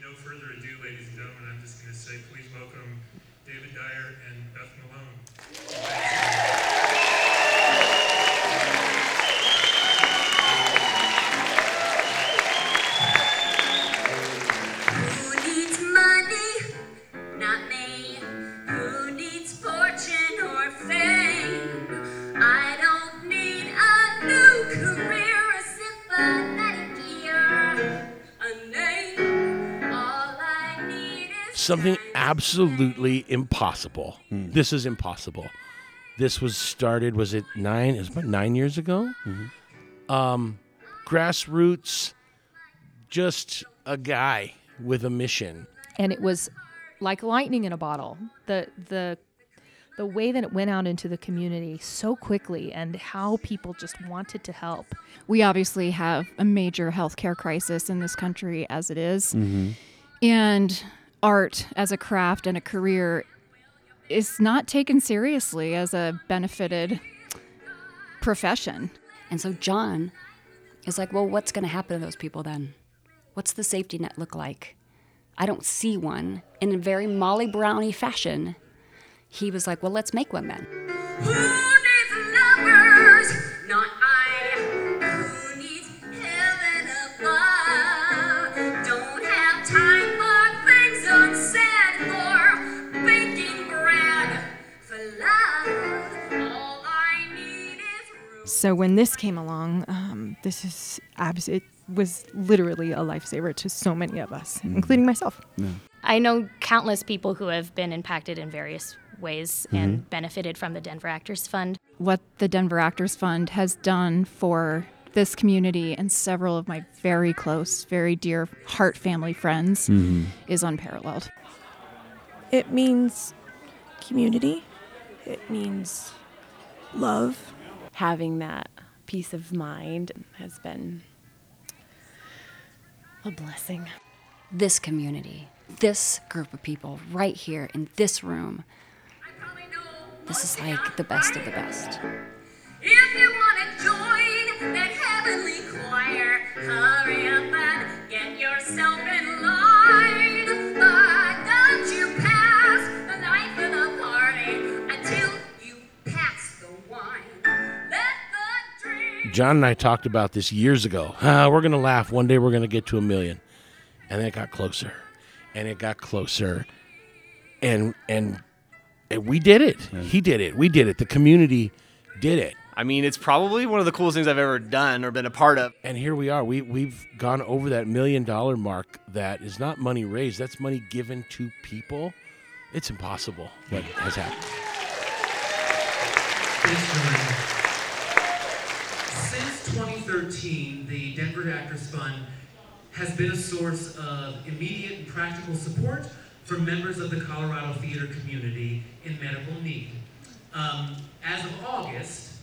no further ado, ladies and gentlemen, I'm just going to say please welcome David Dyer and Beth Malone. Something absolutely impossible. Hmm. This is impossible. This was started. Was it nine? It was about nine years ago. Mm-hmm. Um, grassroots, just a guy with a mission. and it was like lightning in a bottle. The the the way that it went out into the community so quickly and how people just wanted to help. we obviously have a major healthcare crisis in this country as it is. Mm-hmm. And art as a craft and a career is not taken seriously as a benefited profession. And so John is like, well, what's going to happen to those people then? What's the safety net look like? I don't see one. In a very Molly Brownie fashion, he was like, well, let's make one then. So when this came along, um, this is abs- it was literally a lifesaver to so many of us, mm. including myself. I know countless people who have been impacted in various ways and mm-hmm. benefited from the Denver Actors Fund. What the Denver Actors Fund has done for this community and several of my very close, very dear heart family friends mm-hmm. is unparalleled. It means community. It means love. Having that peace of mind has been a blessing. This community, this group of people right here in this room, this is like the best of the best. If you want to join that heavenly choir, hurry up John and I talked about this years ago. Ah, we're gonna laugh. One day we're gonna get to a million, and then it got closer, and it got closer, and and, and we did it. He did it. We did it. The community did it. I mean, it's probably one of the coolest things I've ever done or been a part of. And here we are. We we've gone over that million dollar mark. That is not money raised. That's money given to people. It's impossible what has happened. Since 2013, the Denver Actors Fund has been a source of immediate and practical support for members of the Colorado theater community in medical need. Um, as of August,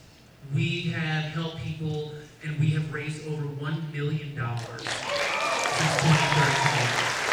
we have helped people and we have raised over $1 million since 2013.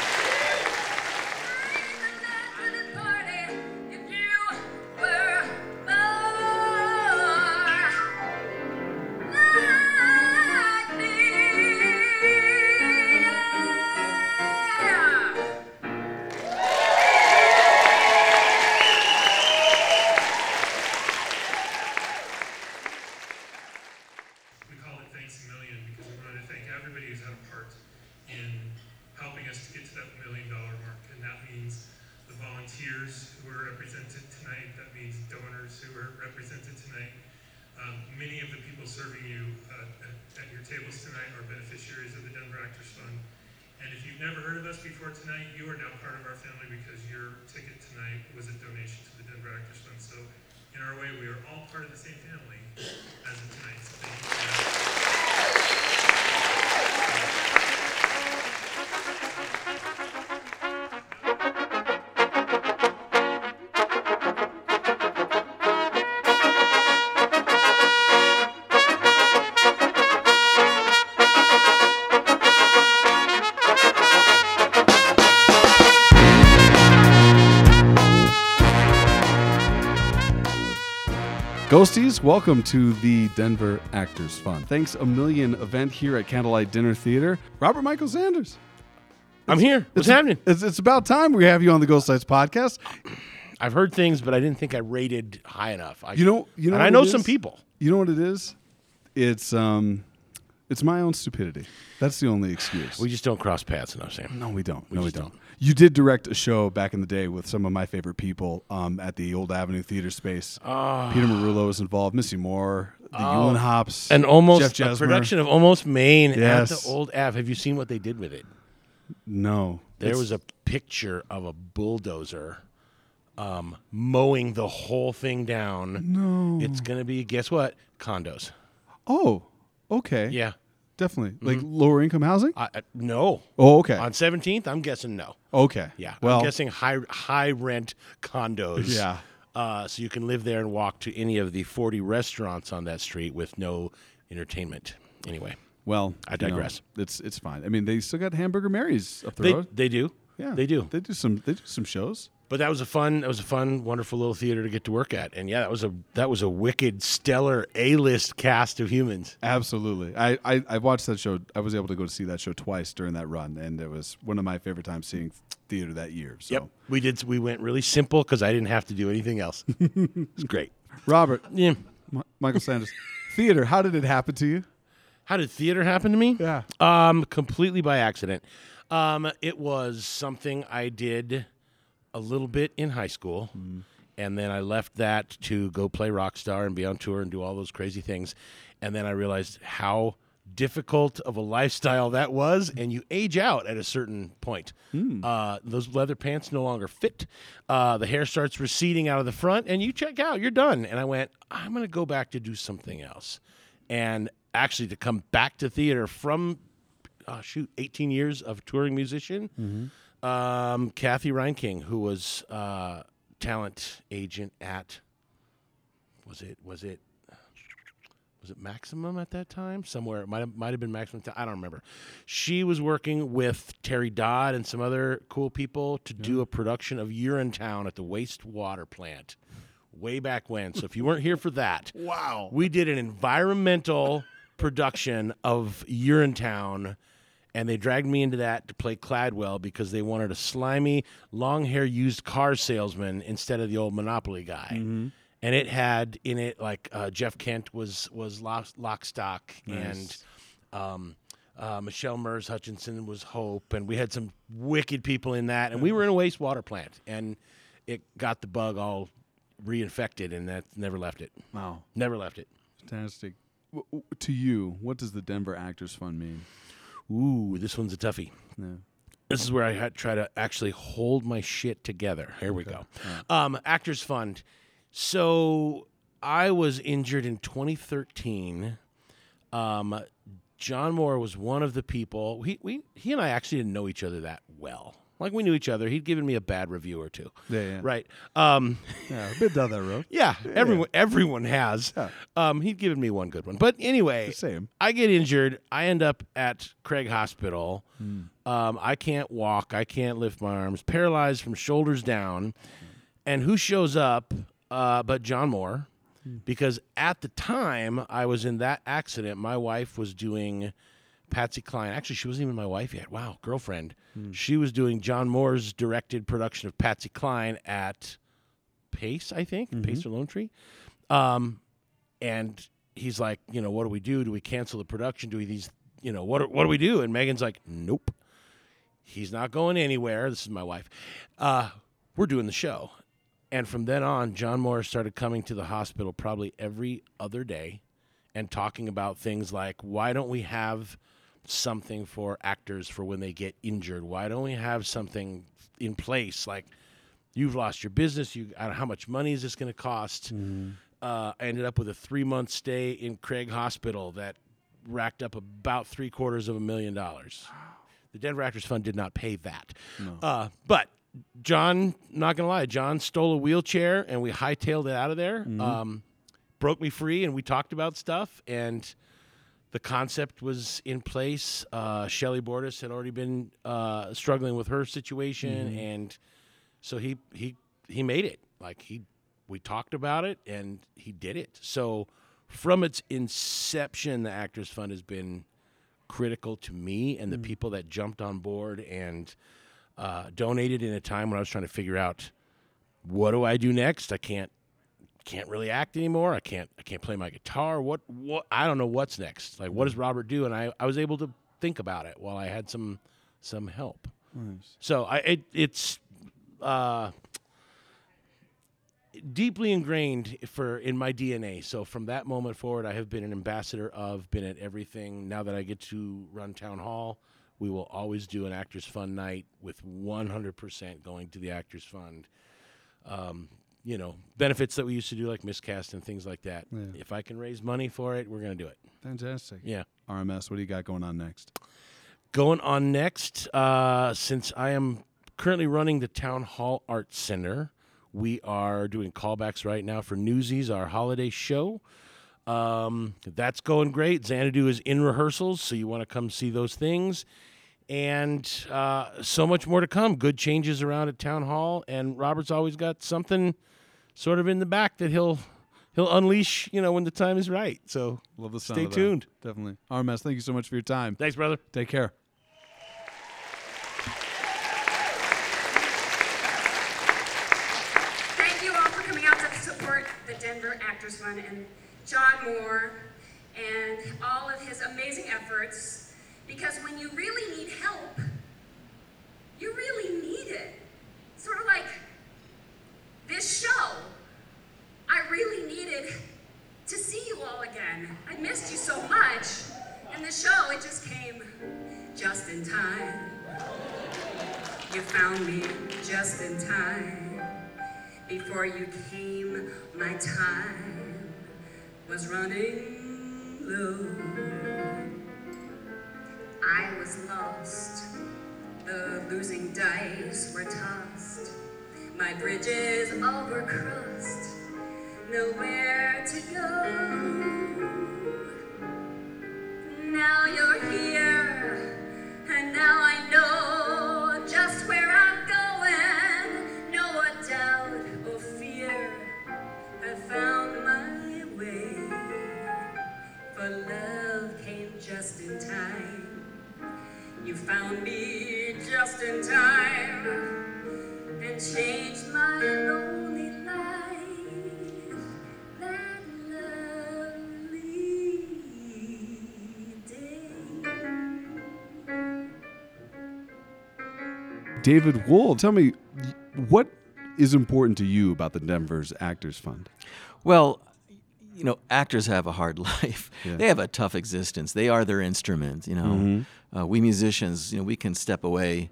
Way, we are all part of the same family as of tonight. Ghosties, welcome to the Denver Actors Fund. Thanks a million event here at Candlelight Dinner Theater. Robert Michael Sanders. I'm here. What's happening? It's, it's about time we have you on the Ghost Lights podcast. I've heard things, but I didn't think I rated high enough. I, You know, you know. and I know some people. You know what it is? It's um, it's my own stupidity. That's the only excuse. We just don't cross paths enough, Sam. no, we don't. We no, we don't. don't. You did direct a show back in the day with some of my favorite people um, at the Old Avenue Theater Space. Peter Marullo was involved. Missy Moore, the Ewan Hops, And almost Jeff a Jesmer. production of Almost Maine Yes. at the old Ave. Have you seen what they did with it? No, There was a picture of a bulldozer um, mowing the whole thing down. No. It's going to be, guess what? Condos. Oh, okay. Yeah. Definitely. Like lower income housing. I, I- no. Oh, okay. On 17th, I'm guessing no. Okay. Yeah. Well, I'm guessing high high rent condos. Yeah. Uh, so you can live there and walk to any of the 40 restaurants on that street with no entertainment. Anyway, well, I you know, digress. it's it's fine. I mean, they still got Hamburger Mary's up the they, road. they do. Yeah, They do. They do some. They do some shows. But that was a fun, that was a fun, wonderful little theater to get to work at, and yeah, that was a that was a wicked, stellar A-list cast of humans. Absolutely. I, I I watched that show. I was able to go to see that show twice during that run, and it was one of my favorite times seeing theater that year. So, Yep, we did. We went really simple because I didn't have to do anything else. it's great. Robert, Yeah. M- Michael Sanders, theater. How did it happen to you? How did theater happen to me? Yeah. Um, completely by accident. Um, it was something I did a little bit in high school, and then I left that to go play rock star and be on tour and do all those crazy things, and then I realized how difficult of a lifestyle that was, and you age out at a certain point. Uh, those leather pants no longer fit. Uh, the hair starts receding out of the front, and you check out. You're done. And I went, I'm going to go back to do something else, and actually to come back to theater from uh, shoot, 18 years of touring musician. Um, Kathy Reinking, who was uh, talent agent at, was it was it was it Maximum at that time? Somewhere it might have, might have been Maximum. I don't remember. She was working with Terry Dodd and some other cool people to do a production of Urinetown at the wastewater plant. Way back when. So if you weren't here for that, Wow. we did an environmental production of Urinetown, and they dragged me into that to play Cladwell because they wanted a slimy, long hair used car salesman instead of the old Monopoly guy. And it had in it like uh, Jeff Kent was was lock, Lockstock, and um, uh, Michelle Mers Hutchinson was Hope, and we had some wicked people in that, and we were in a wastewater plant, and it got the bug all reinfected, and that never left it. Wow. Never left it. Fantastic. W- w- to you, what does the Denver Actors Fund mean? Ooh, this one's a toughie. Yeah. This is where I had try to actually hold my shit together. Here we go. Um, Actors Fund. So I was injured in 2013. Um, John Moore was one of the people. He we he and I actually didn't know each other that well. Like we knew each other. He'd given me a bad review or two. Yeah, yeah. Right. Um, Yeah, a bit down that road. yeah, everyone everyone has. Yeah. Um, he'd given me one good one. But anyway, same. I get injured. I end up at Craig Hospital. Um, I can't walk. I can't lift my arms. Paralyzed from shoulders down. And who shows up uh, but John Moore? Because at the time I was in that accident, my wife was doing Patsy Cline. Actually, she wasn't even my wife yet. Wow, girlfriend. She was doing John Moore's directed production of Patsy Cline at Pace, I think, Pace or Lone Tree. Um, and he's like, you know, what do we do? Do we cancel the production? Do we these, you know, what what do we do? And Megan's like, nope, he's not going anywhere. This is my wife. Uh, we're doing the show. And from then on, John Moore started coming to the hospital probably every other day and talking about things like, why don't we have something for actors for when they get injured? Why don't we have something in place like you've lost your business? You, I don't know how much money is this going to cost? Uh, I ended up with a three month stay in Craig Hospital that racked up about three quarters of a million dollars. The Denver Actors Fund did not pay that. Uh, but John, not gonna lie, John stole a wheelchair and we hightailed it out of there. Um, broke me free and we talked about stuff and the concept was in place. Uh, Shelly Bordas had already been uh, struggling with her situation, and so he he he made it. Like he, we talked about it, and he did it. So from its inception, the Actors Fund has been critical to me and the people that jumped on board and uh, donated in a time when I was trying to figure out what do I do next. I can't can't really act anymore. I can't I can't play my guitar. What what I don't know what's next. Like what does Robert do? And I, I was able to think about it while I had some some help. Nice. So I it, it's uh, deeply ingrained for in my DNA. So from that moment forward, I have been an ambassador of, been at everything. Now that I get to run town hall, we will always do an Actors Fund night with 100% going to the Actors Fund. Um, you know, benefits that we used to do like miscast and things like that. Yeah. If I can raise money for it, we're going to do it. Fantastic. Yeah. RMS, what do you got going on next? Going on next, uh, since I am currently running the Town Hall Arts Center, we are doing callbacks right now for Newsies, our holiday show. Um, that's going great. Xanadu is in rehearsals, so you want to come see those things. And uh, so much more to come. Good changes around at Town Hall, and Robert's always got something sort of in the back that he'll he'll unleash, you know, when the time is right. So Love the sound stay of that. tuned. Definitely. RMS, thank you so much for your time. Thanks, brother. Take care. Thank you all for coming out to support the Denver Actors Fund and John Moore and all of his amazing efforts. Because when you really need help, you really need it. Sort of like this show. I really needed to see you all again. I missed you so much. And the show, it just came just in time. You found me just in time. Before you came, my time was running low. I was lost. The losing dice were tossed. My bridges all were crossed. Nowhere to go. Now you're here, and now I know just where I'm going. No doubt or fear, I found my way. For love came just in time. You found me just in time changed my lonely life. That lovely David Wohl, tell me what is important to you about the Denver's Actors Fund? Well, you know, actors have a hard life. Yeah. They have a tough existence. They are their instrument. You know, Mhm. uh, we musicians, you know, we can step away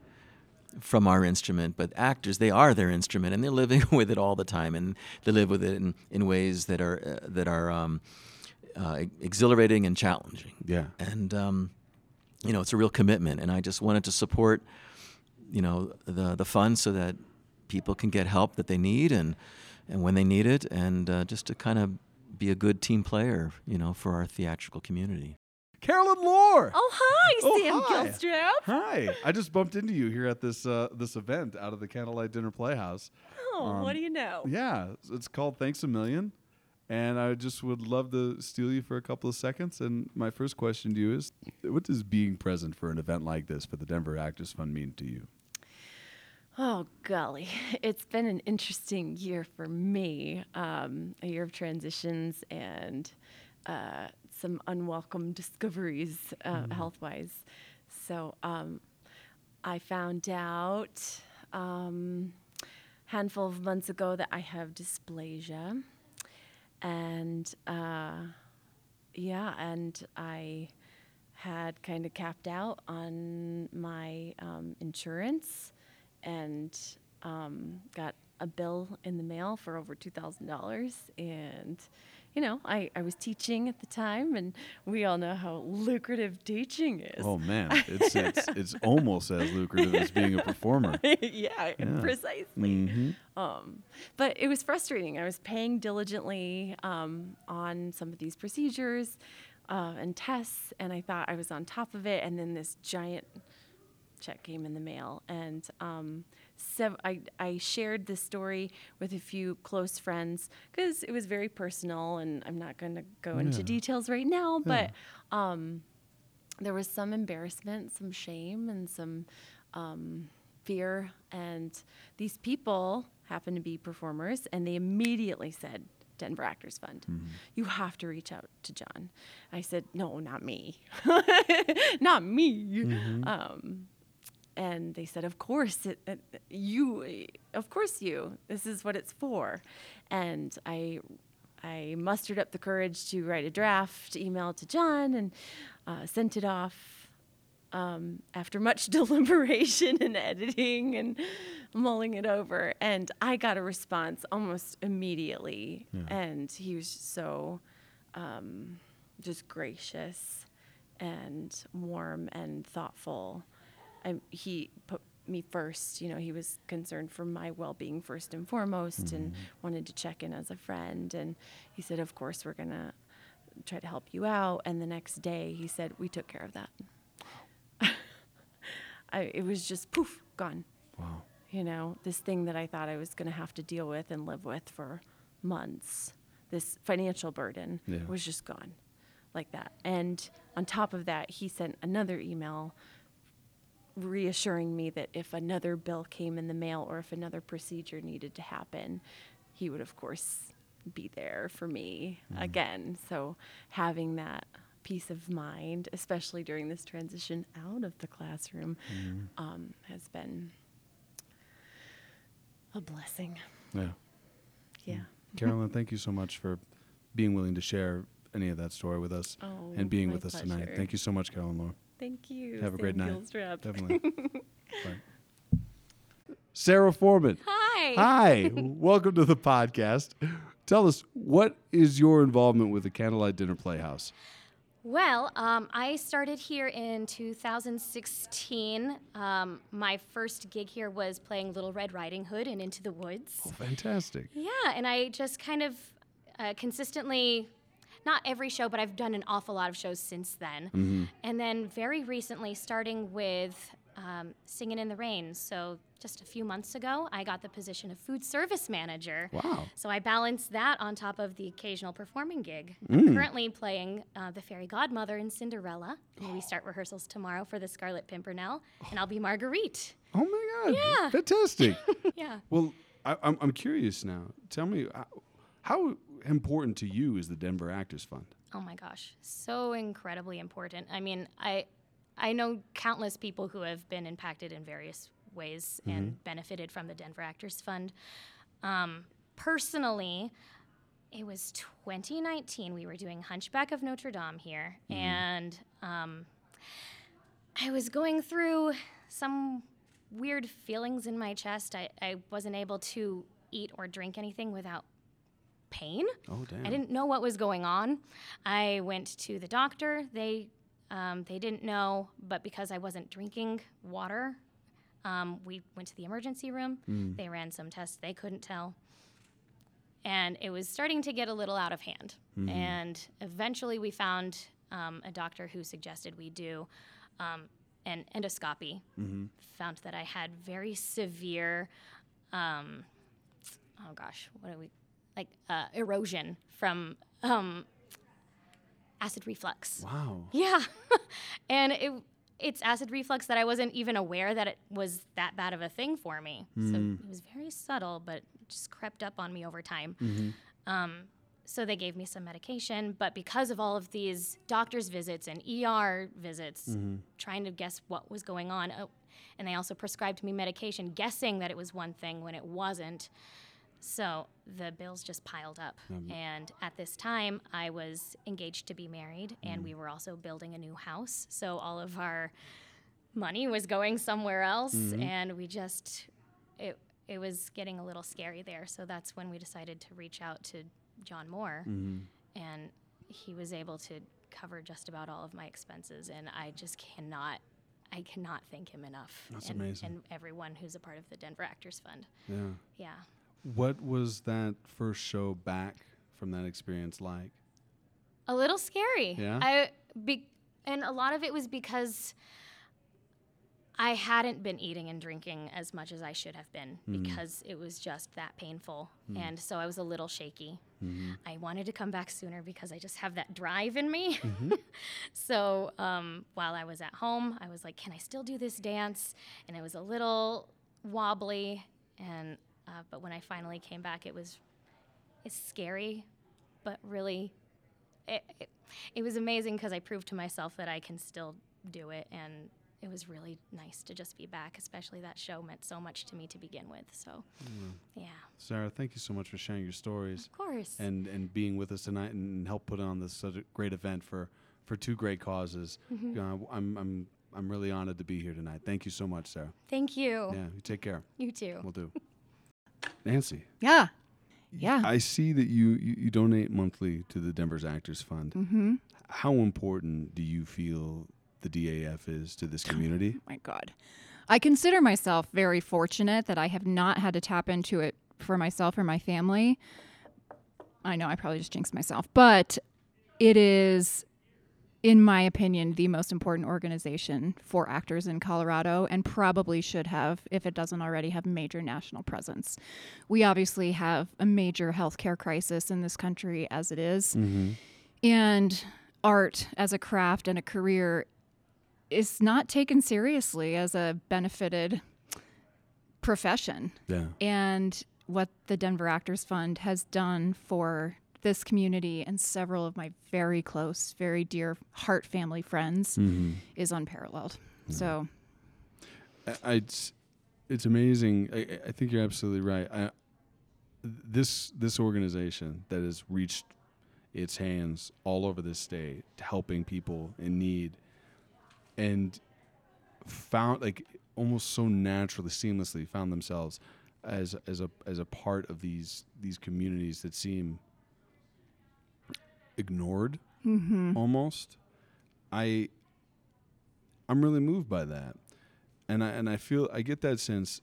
from our instrument, but actors, they are their instrument, and they're living with it all the time, and they live with it in, in ways that are uh, that are um, uh, exhilarating and challenging. Yeah. and um, you know, it's a real commitment, and I just wanted to support, you know, the the fund so that people can get help that they need and and when they need it, and uh, just to kind of be a good team player, you know, for our theatrical community. Caroline Lohr. Oh, hi, Oh, Sam hi. Gilstrap. Hi. I just bumped into you here at this uh, this event out of the Candlelight Dinner Playhouse. Oh, Um, what do you know? Yeah, it's called Thanks a Million. And I just would love to steal you for a couple of seconds. And my first question to you is what does being present for an event like this for the Denver Actors Fund mean to you? Oh, golly. It's been an interesting year for me. Um, a year of transitions and uh, some unwelcome discoveries uh, Mhm. health wise. So um, I found out um, handful of months ago that I have dysplasia. And uh, yeah, and I had kind of capped out on my um, insurance and um, got a bill in the mail for over $2,000. And, you know, I, I was teaching at the time, and we all know how lucrative teaching is. Oh, man. It's, it's, it's almost as lucrative as being a performer. yeah, precisely. Mhm. Um, but it was frustrating. I was paying diligently um, on some of these procedures uh, and tests, and I thought I was on top of it. And then this giant check came in the mail, and um, sev- I, I shared this story with a few close friends because it was very personal, and I'm not going to go into details right now, but. Um, there was some embarrassment, some shame, and some um, fear. And these people happened to be performers, and they immediately said, Denver Actors Fund. You have to reach out to John. I said, No, not me. not me. Mhm. Um, and they said, Of course, it, it, you, of course, you. This is what it's for. And I, I mustered up the courage to write a draft, email to John, and uh, sent it off um, after much deliberation and editing and mulling it over. And I got a response almost immediately. Yeah. And he was so um, just gracious and warm and thoughtful. I, he put me first. You know, he was concerned for my well being first and foremost and mm-hmm. wanted to check in as a friend. And he said, Of course, we're going to try to help you out. And the next day, he said, We took care of that. I, it was just poof, gone. Wow. You know, this thing that I thought I was going to have to deal with and live with for months, this financial burden Yeah. was just gone like that. And on top of that, he sent another email reassuring me that if another bill came in the mail or if another procedure needed to happen, he would, of course, be there for me again. So having that peace of mind, especially during this transition out of the classroom, Mhm. um, has been a blessing. Yeah. Yeah. Caroline, thank you so much for being willing to share any of that story with us Oh, and being with us tonight. Thank you so much, Caroline Lohr. Thank you. Have a great night. Gilstrap. Definitely. Bye. Sarah Foreman. Hi. Hi. Welcome to the podcast. Tell us, what is your involvement with the Candlelight Dinner Playhouse? Well, um, I started here in 2016. Um, my first gig here was playing Little Red Riding Hood in Into the Woods. Oh, fantastic. Yeah, and I just kind of uh, consistently, not every show, but I've done an awful lot of shows since then. Mhm. And then very recently, starting with um, Singing in the Rain. So just a few months ago, I got the position of food service manager. Wow. So I balance that on top of the occasional performing gig. Mm. I'm currently playing uh, the fairy godmother in Cinderella. And we start rehearsals tomorrow for the Scarlet Pimpernel, and I'll be Marguerite. Oh my God. Yeah. Fantastic. yeah. Well, I, I'm, I'm curious now. Tell me, how, how important to you is the Denver Actors Fund? Oh my gosh, so incredibly important. I mean, I I know countless people who have been impacted in various ways Mhm. and benefited from the Denver Actors Fund. Um, personally, it was 2019. We were doing Hunchback of Notre Dame here, Mhm. and um, I was going through some weird feelings in my chest. I, I wasn't able to eat or drink anything without pain. Oh, damn. I didn't know what was going on. I went to the doctor. They um, they didn't know, but because I wasn't drinking water, um, we went to the emergency room. Mm. They ran some tests. They couldn't tell, and it was starting to get a little out of hand. Mhm. And eventually, we found um, a doctor who suggested we do um, an endoscopy. Mhm. Found that I had very severe. Um, oh gosh, what are we like uh, erosion from um, acid reflux. Wow. Yeah, and it it's acid reflux that I wasn't even aware that it was that bad of a thing for me. So Mm. it was very subtle, but just crept up on me over time. Mhm. Um, so they gave me some medication, but because of all of these doctor's visits and ER visits, Mhm. trying to guess what was going on, oh, and they also prescribed me medication, guessing that it was one thing when it wasn't. So the bills just piled up. Um, and at this time, I was engaged to be married, and Mm. we were also building a new house. So all of our money was going somewhere else, Mhm. and we just it it was getting a little scary there. So that's when we decided to reach out to John Moore, Mhm. and he was able to cover just about all of my expenses, and I just cannot. I cannot thank him enough. That's and, amazing. And everyone who's a part of the Denver Actors Fund. Yeah. Yeah. What was that first show back from that experience like? A little scary. Yeah? I be, and a lot of it was because I hadn't been eating and drinking as much as I should have been Mm. because it was just that painful. Mm. And so I was a little shaky. Mhm. I wanted to come back sooner because I just have that drive in me. Mhm. so um, while I was at home, I was like, can I still do this dance? And it was a little wobbly. And uh, but when I finally came back, it was it's scary, but really, it, it, it was amazing because I proved to myself that I can still do it. And it was really nice to just be back, especially that show meant so much to me to begin with. So, Mm. yeah. Sarah, thank you so much for sharing your stories. Of course. And and being with us tonight and help put on this such a great event for for two great causes. Mhm. Uh, I'm I'm I'm really honored to be here tonight. Thank you so much, Sarah. Thank you. Yeah, you take care. You too. We'll do. Nancy. Yeah. Yeah. I see that you, you, you donate monthly to the Denver's Actors Fund. Mhm. How important do you feel the DAF is to this community? Oh my God. I consider myself very fortunate that I have not had to tap into it for myself or my family. I know I probably just jinxed myself, but it is, in my opinion, the most important organization for actors in Colorado and probably should have, if it doesn't already, have major national presence. We obviously have a major healthcare crisis in this country as it is. Mm-hmm. And art as a craft and a career is not taken seriously as a benefited profession. Yeah. And what the Denver Actors Fund has done for this community and several of my very close, very dear heart family friends Mhm. is unparalleled. So, I, I- it's it's amazing. I, I- I think you're absolutely right. I, this this organization that has reached its hands all over the state, to helping people in need, and found like almost so naturally, seamlessly found themselves as as a as a part of these these communities that seem ignored Mhm. almost. I I'm really moved by that. And I and I feel I get that sense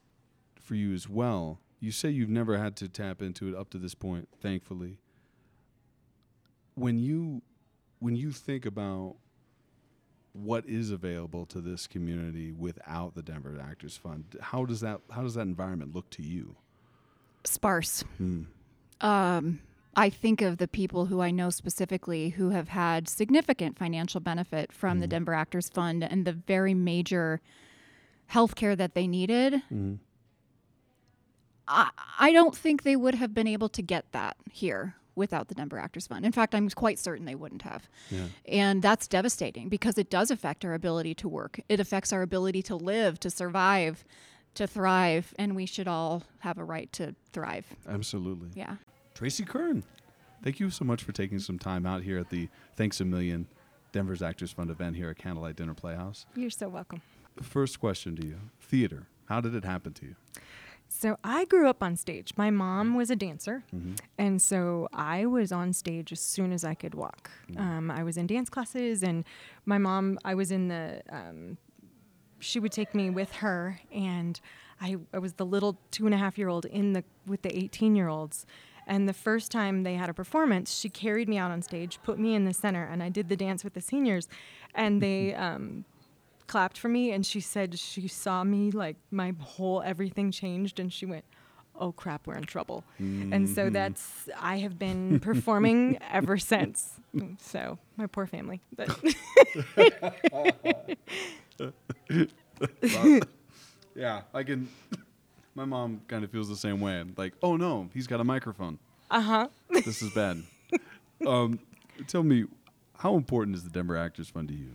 for you as well. You say you've never had to tap into it up to this point, thankfully. When you when you think about what is available to this community without the Denver Actors Fund, how does that how does that environment look to you? sparse. Hmm. Um, I think of the people who I know specifically who have had significant financial benefit from the Denver Actors Fund and the very major health care that they needed. Mm-hmm. I, I don't think they would have been able to get that here without the Denver Actors Fund. In fact, I'm quite certain they wouldn't have. Yeah. And that's devastating because it does affect our ability to work. It affects our ability to live, to survive, to thrive, and we should all have a right to thrive. Absolutely. Yeah. Traci Kern, thank you so much for taking some time out here at the Thanks a Million Denver's Actors Fund event here at Candlelight Dinner Playhouse. You're so welcome. First question to you Theater. How did it happen to you? So I grew up on stage. My mom was a dancer, Mhm. and so I was on stage as soon as I could walk. Um, I was in dance classes, and my mom. I was in the. Um, she would take me with her, and I, I was the little two and a half year old in the with the eighteen year olds. And the first time they had a performance, she carried me out on stage, put me in the center, and I did the dance with the seniors, and they. Um, clapped for me and she said she saw me like my whole everything changed and she went oh crap we're in trouble and so Mhm. that's i have been performing ever since so my poor family but Well, yeah, I can. My mom kind of feels the same way. Like, oh no, he's got a microphone. uh-huh This is bad. um, tell me, how important is the Denver Actors Fund to you?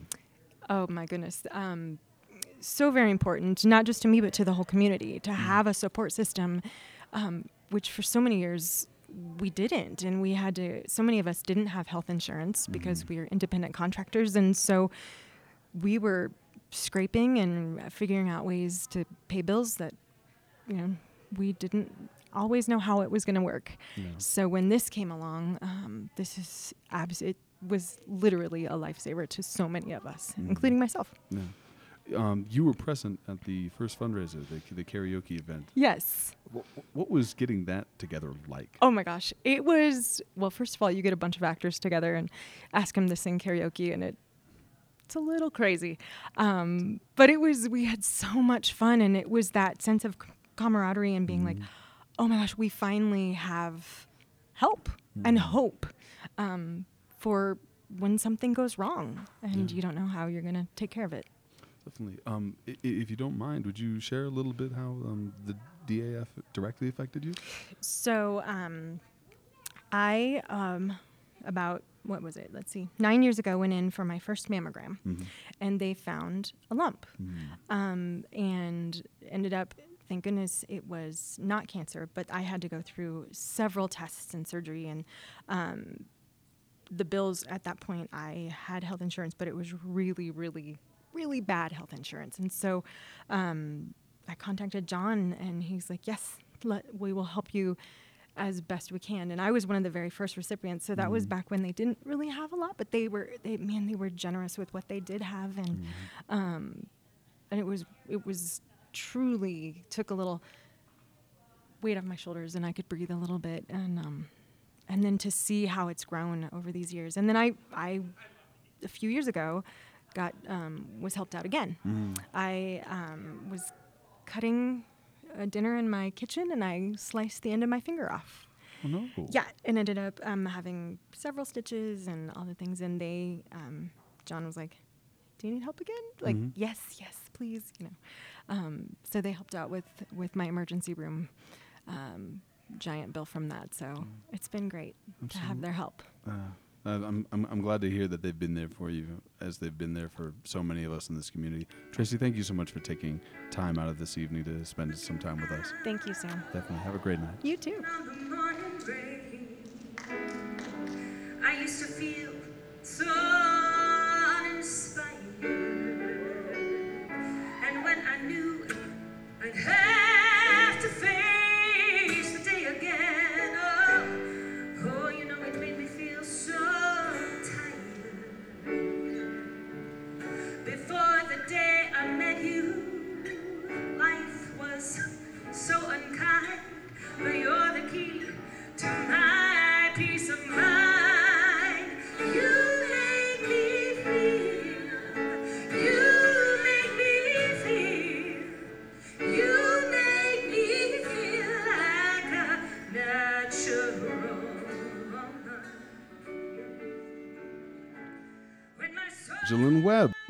oh my goodness um, so very important not just to me but to the whole community to have a support system um, which for so many years we didn't and we had to so many of us didn't have health insurance because we are independent contractors and so we were scraping and figuring out ways to pay bills that you know we didn't always know how it was going to work Yeah. so when this came along um, this is abs- it was literally a lifesaver to so many of us Mhm. including myself Yeah. Um, you were present at the first fundraiser, the, the karaoke event. Yes. What, what was getting that together like? Oh my gosh. It was, well, first of all, you get a bunch of actors together and ask them to sing karaoke, and it it's a little crazy. Um, but it was, we had so much fun. And it was that sense of c- camaraderie and being like, oh my gosh, we finally have help and hope um, for when something goes wrong and Yeah. you don't know how you're going to take care of it. Definitely. Um, i- if you don't mind, would you share a little bit how um, the DAF directly affected you? So um, I, um, about, what was it? Let's see, nine years ago, went in for my first mammogram Mhm. and they found a lump. Um, and ended up, thank goodness it was not cancer, but I had to go through several tests and surgery. And um, the bills at that point, I had health insurance, but it was really, really, really bad health insurance. And so um, I contacted John, and he's like, Yes, let, we will help you as best we can. And I was one of the very first recipients. So that was Mhm. back when they didn't really have a lot, but they were, they, man, they were generous with what they did have. And, um, and it was, it was truly took a little weight off my shoulders and I could breathe a little bit. And, um, and then to see how it's grown over these years. And then I, I, a few years ago, got um, was helped out again. Mm. I um, was cutting a dinner in my kitchen and I sliced the end of my finger off. Oh, no. Yeah, and ended up um, having several stitches and all the things. And they, um, John was like, "Do you need help again?" Like, Mhm. yes, yes, please. You know, um, so they helped out with with my emergency room. Um, giant bill from that, so it's been great to have their help. Uh, uh, I'm, I'm, I'm glad to hear that they've been there for you as they've been there for so many of us in this community. Traci, thank you so much for taking time out of this evening to spend some time with us. Thank you, Sam. Definitely. Have a great night. You too. I used to feel so uninspired.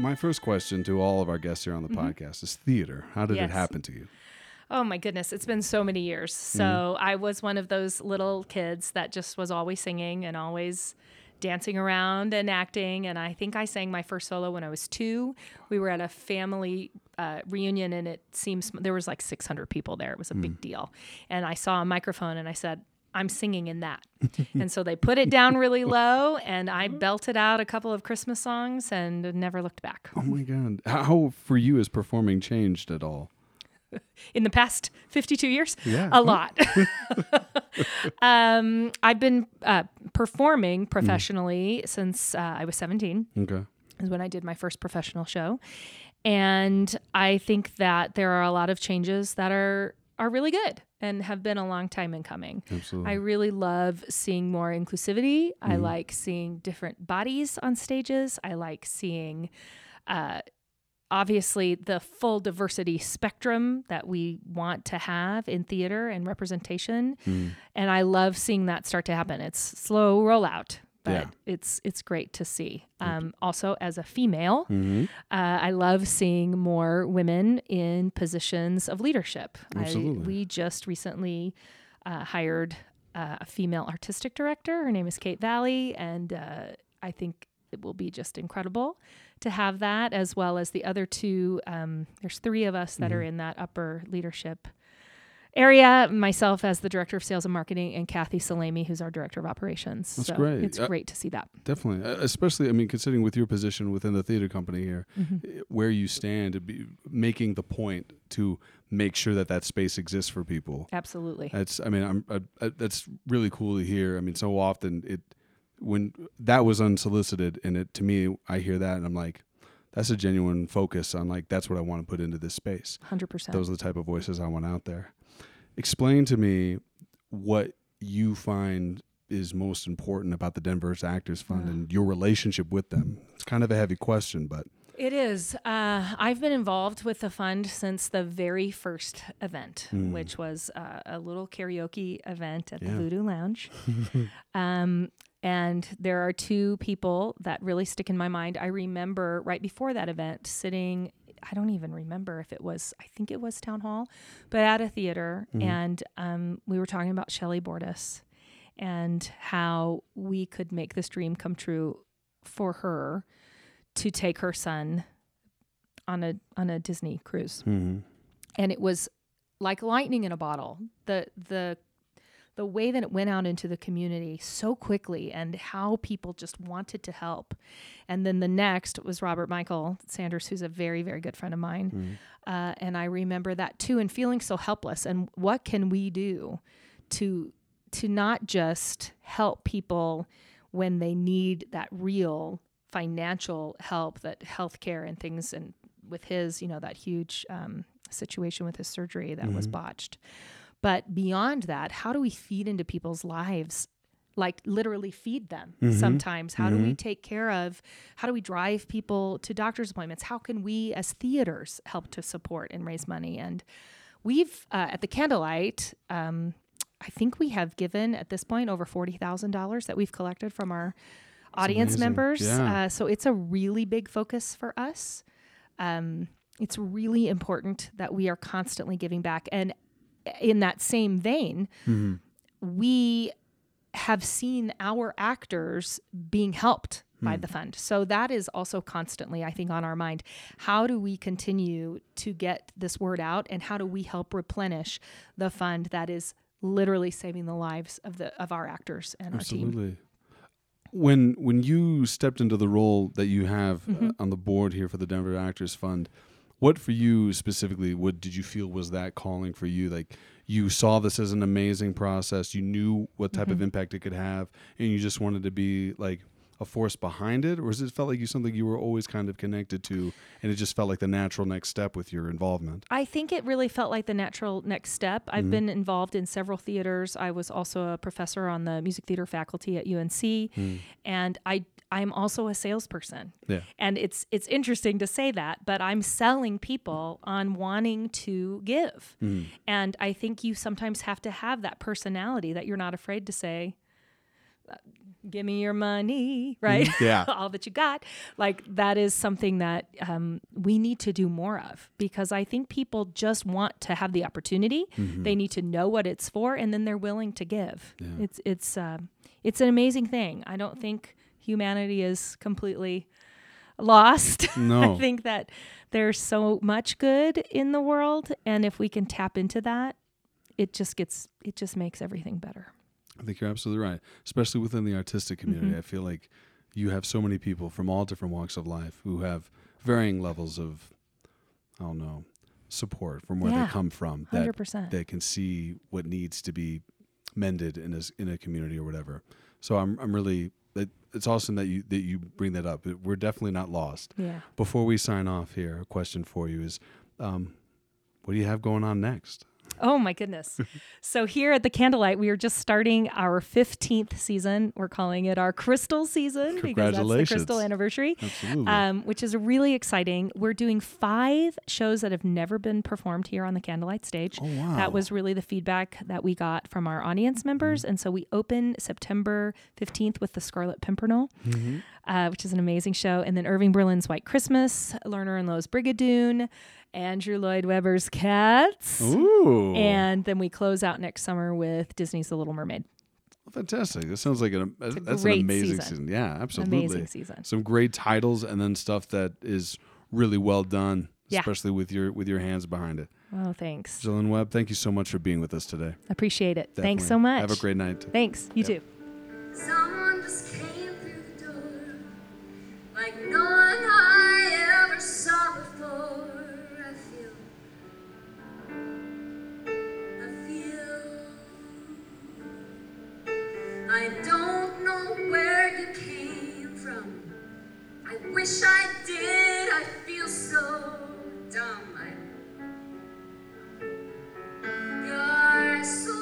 My first question to all of our guests here on the Mhm. podcast is theater. How did it happen to you? Oh my goodness, it's been so many years. So I was one of those little kids that just was always singing and always dancing around and acting. And I think I sang my first solo when I was two. We were at a family uh, reunion, and it seems there was like 600 people there. It was a big deal. And I saw a microphone, and I said. I'm singing in that. and so they put it down really low, and I belted out a couple of Christmas songs and never looked back. Oh my God. How for you has performing changed at all? in the past 52 years Yeah. a lot um, i've been uh, performing professionally since uh, i was 17 Okay. is when i did my first professional show and i think that there are a lot of changes that are are really good and have been a long time in coming Absolutely. i really love seeing more inclusivity i Mhm. like seeing different bodies on stages i like seeing uh, obviously the full diversity spectrum that we want to have in theater and representation Mm. and i love seeing that start to happen it's slow rollout but Yeah. it's it's great to see um, also as a female Mhm. uh, i love seeing more women in positions of leadership I, Absolutely. we just recently uh, hired uh, a female artistic director her name is kate valley and uh, i think it will be just incredible to have that as well as the other two um, there's three of us that are Mhm. in that upper leadership area myself as the director of sales and marketing and kathy salami who's our director of operations That's so great. it's Uh, great to see that Definitely, Uh, especially I mean, considering with your position within the theater company here, Mhm. eh, where you stand, be making the point to make sure that that space exists for people. Absolutely. That's I mean, I'm I, I, that's really cool to hear. I mean, so often it when that was unsolicited, and it to me, I hear that and I'm like. That's a genuine focus on like that's what I want to put into this space. 100%. Those are the type of voices I want out there. Explain to me what you find is most important about the Denver Actors Fund and your relationship with them? It's kind of a heavy question, but It is. Uh, I've been involved with the fund since the very first event, Mm. which was uh, a little karaoke event at the Voodoo Lounge. um, and there are two people that really stick in my mind. I remember right before that event sitting. I don't even remember if it was. I think it was town hall, but at a theater, Mhm. and um, we were talking about Shelly Bordas and how we could make this dream come true for her to take her son on a on a Disney cruise. Mhm. And it was like lightning in a bottle. The the the way that it went out into the community so quickly and how people just wanted to help. And then the next was Robert Michael Sanders, who's a very, very good friend of mine. Uh, and I remember that too and feeling so helpless. And what can we do to to not just help people when they need that real financial help that healthcare and things and with his, you know, that huge um, situation with his surgery that was Mhm. botched. But beyond that, how do we feed into people's lives? Like literally feed them Mhm. sometimes. How do we Mhm. take care of, how do we drive people to doctor's appointments? How can we as theaters help to support and raise money? And we've, uh, at the Candlelight, um, I think we have given at this point over $40,000 that we've collected from our audience amazing. members. Yeah. Uh, so it's a really big focus for us. Um, it's really important that we are constantly giving back. And in that same vein, Mhm. we have seen our actors being helped by Hmm. the fund. So that is also constantly, I think, on our mind. How do we continue to get this word out and how do we help replenish the fund that is literally saving the lives of the of our actors and our team? When when you stepped into the role that you have uh, Mhm. on the board here for the Denver Actors Fund, what for you specifically? What did you feel was that calling for you? Like you saw this as an amazing process. You knew what type of Mhm. impact it could have, and you just wanted to be like a force behind it, or is it felt like you something you were always kind of connected to, and it just felt like the natural next step with your involvement? I think it really felt like the natural next step. I've Mhm. been involved in several theaters. I was also a professor on the music theater faculty at UNC, Mm. and I I'm also a salesperson. Yeah. And it's it's interesting to say that, but I'm selling people on wanting to give. Mm. And I think you sometimes have to have that personality that you're not afraid to say, uh, give me your money, right? Mhm. Yeah. All that you got. Like that is something that um, we need to do more of because I think people just want to have the opportunity. Mhm. They need to know what it's for, and then they're willing to give. Yeah. It's it's um it's an amazing thing. I don't think humanity is completely lost. No. I think that there's so much good in the world, and if we can tap into that, it just gets it just makes everything better. I think you're absolutely right, especially within the artistic community. Mhm. I feel like you have so many people from all different walks of life who have varying levels of, I don't know, support from where Yeah, they come from. That 100%. they can see what needs to be mended in a in a community or whatever. So I'm I'm really it's awesome that you that you bring that up. We're definitely not lost. Yeah. Before we sign off here, a question for you is, um, what do you have going on next? Oh my goodness. so here at the Candlelight, we are just starting our 15th season. We're calling it our Crystal season because that's the Crystal anniversary. Absolutely. Um, which is really exciting. We're doing five shows that have never been performed here on the Candlelight stage. Oh, wow. That was really the feedback that we got from our audience members. And so we open September 15th with the Scarlet Pimpernel Mhm. Uh, which is an amazing show. And then Irving Berlin's White Christmas, Lerner and Loewe's Brigadoon, Andrew Lloyd Webber's Cats. Ooh. And then we close out next summer with Disney's The Little Mermaid. Fantastic. That sounds like an, a that's an amazing season. season. Yeah, absolutely. Amazing season. Some great titles and then stuff that is really well done, Yeah. especially with your with your hands behind it. Oh, thanks. Jalyn Webb, thank you so much for being with us today. Appreciate it. Thanks so much. Have a great night. Thanks. You Yep. too. Like no one I ever saw before. I feel, I feel. I don't know where you came from. I wish I did. I feel so dumb. I, your swagger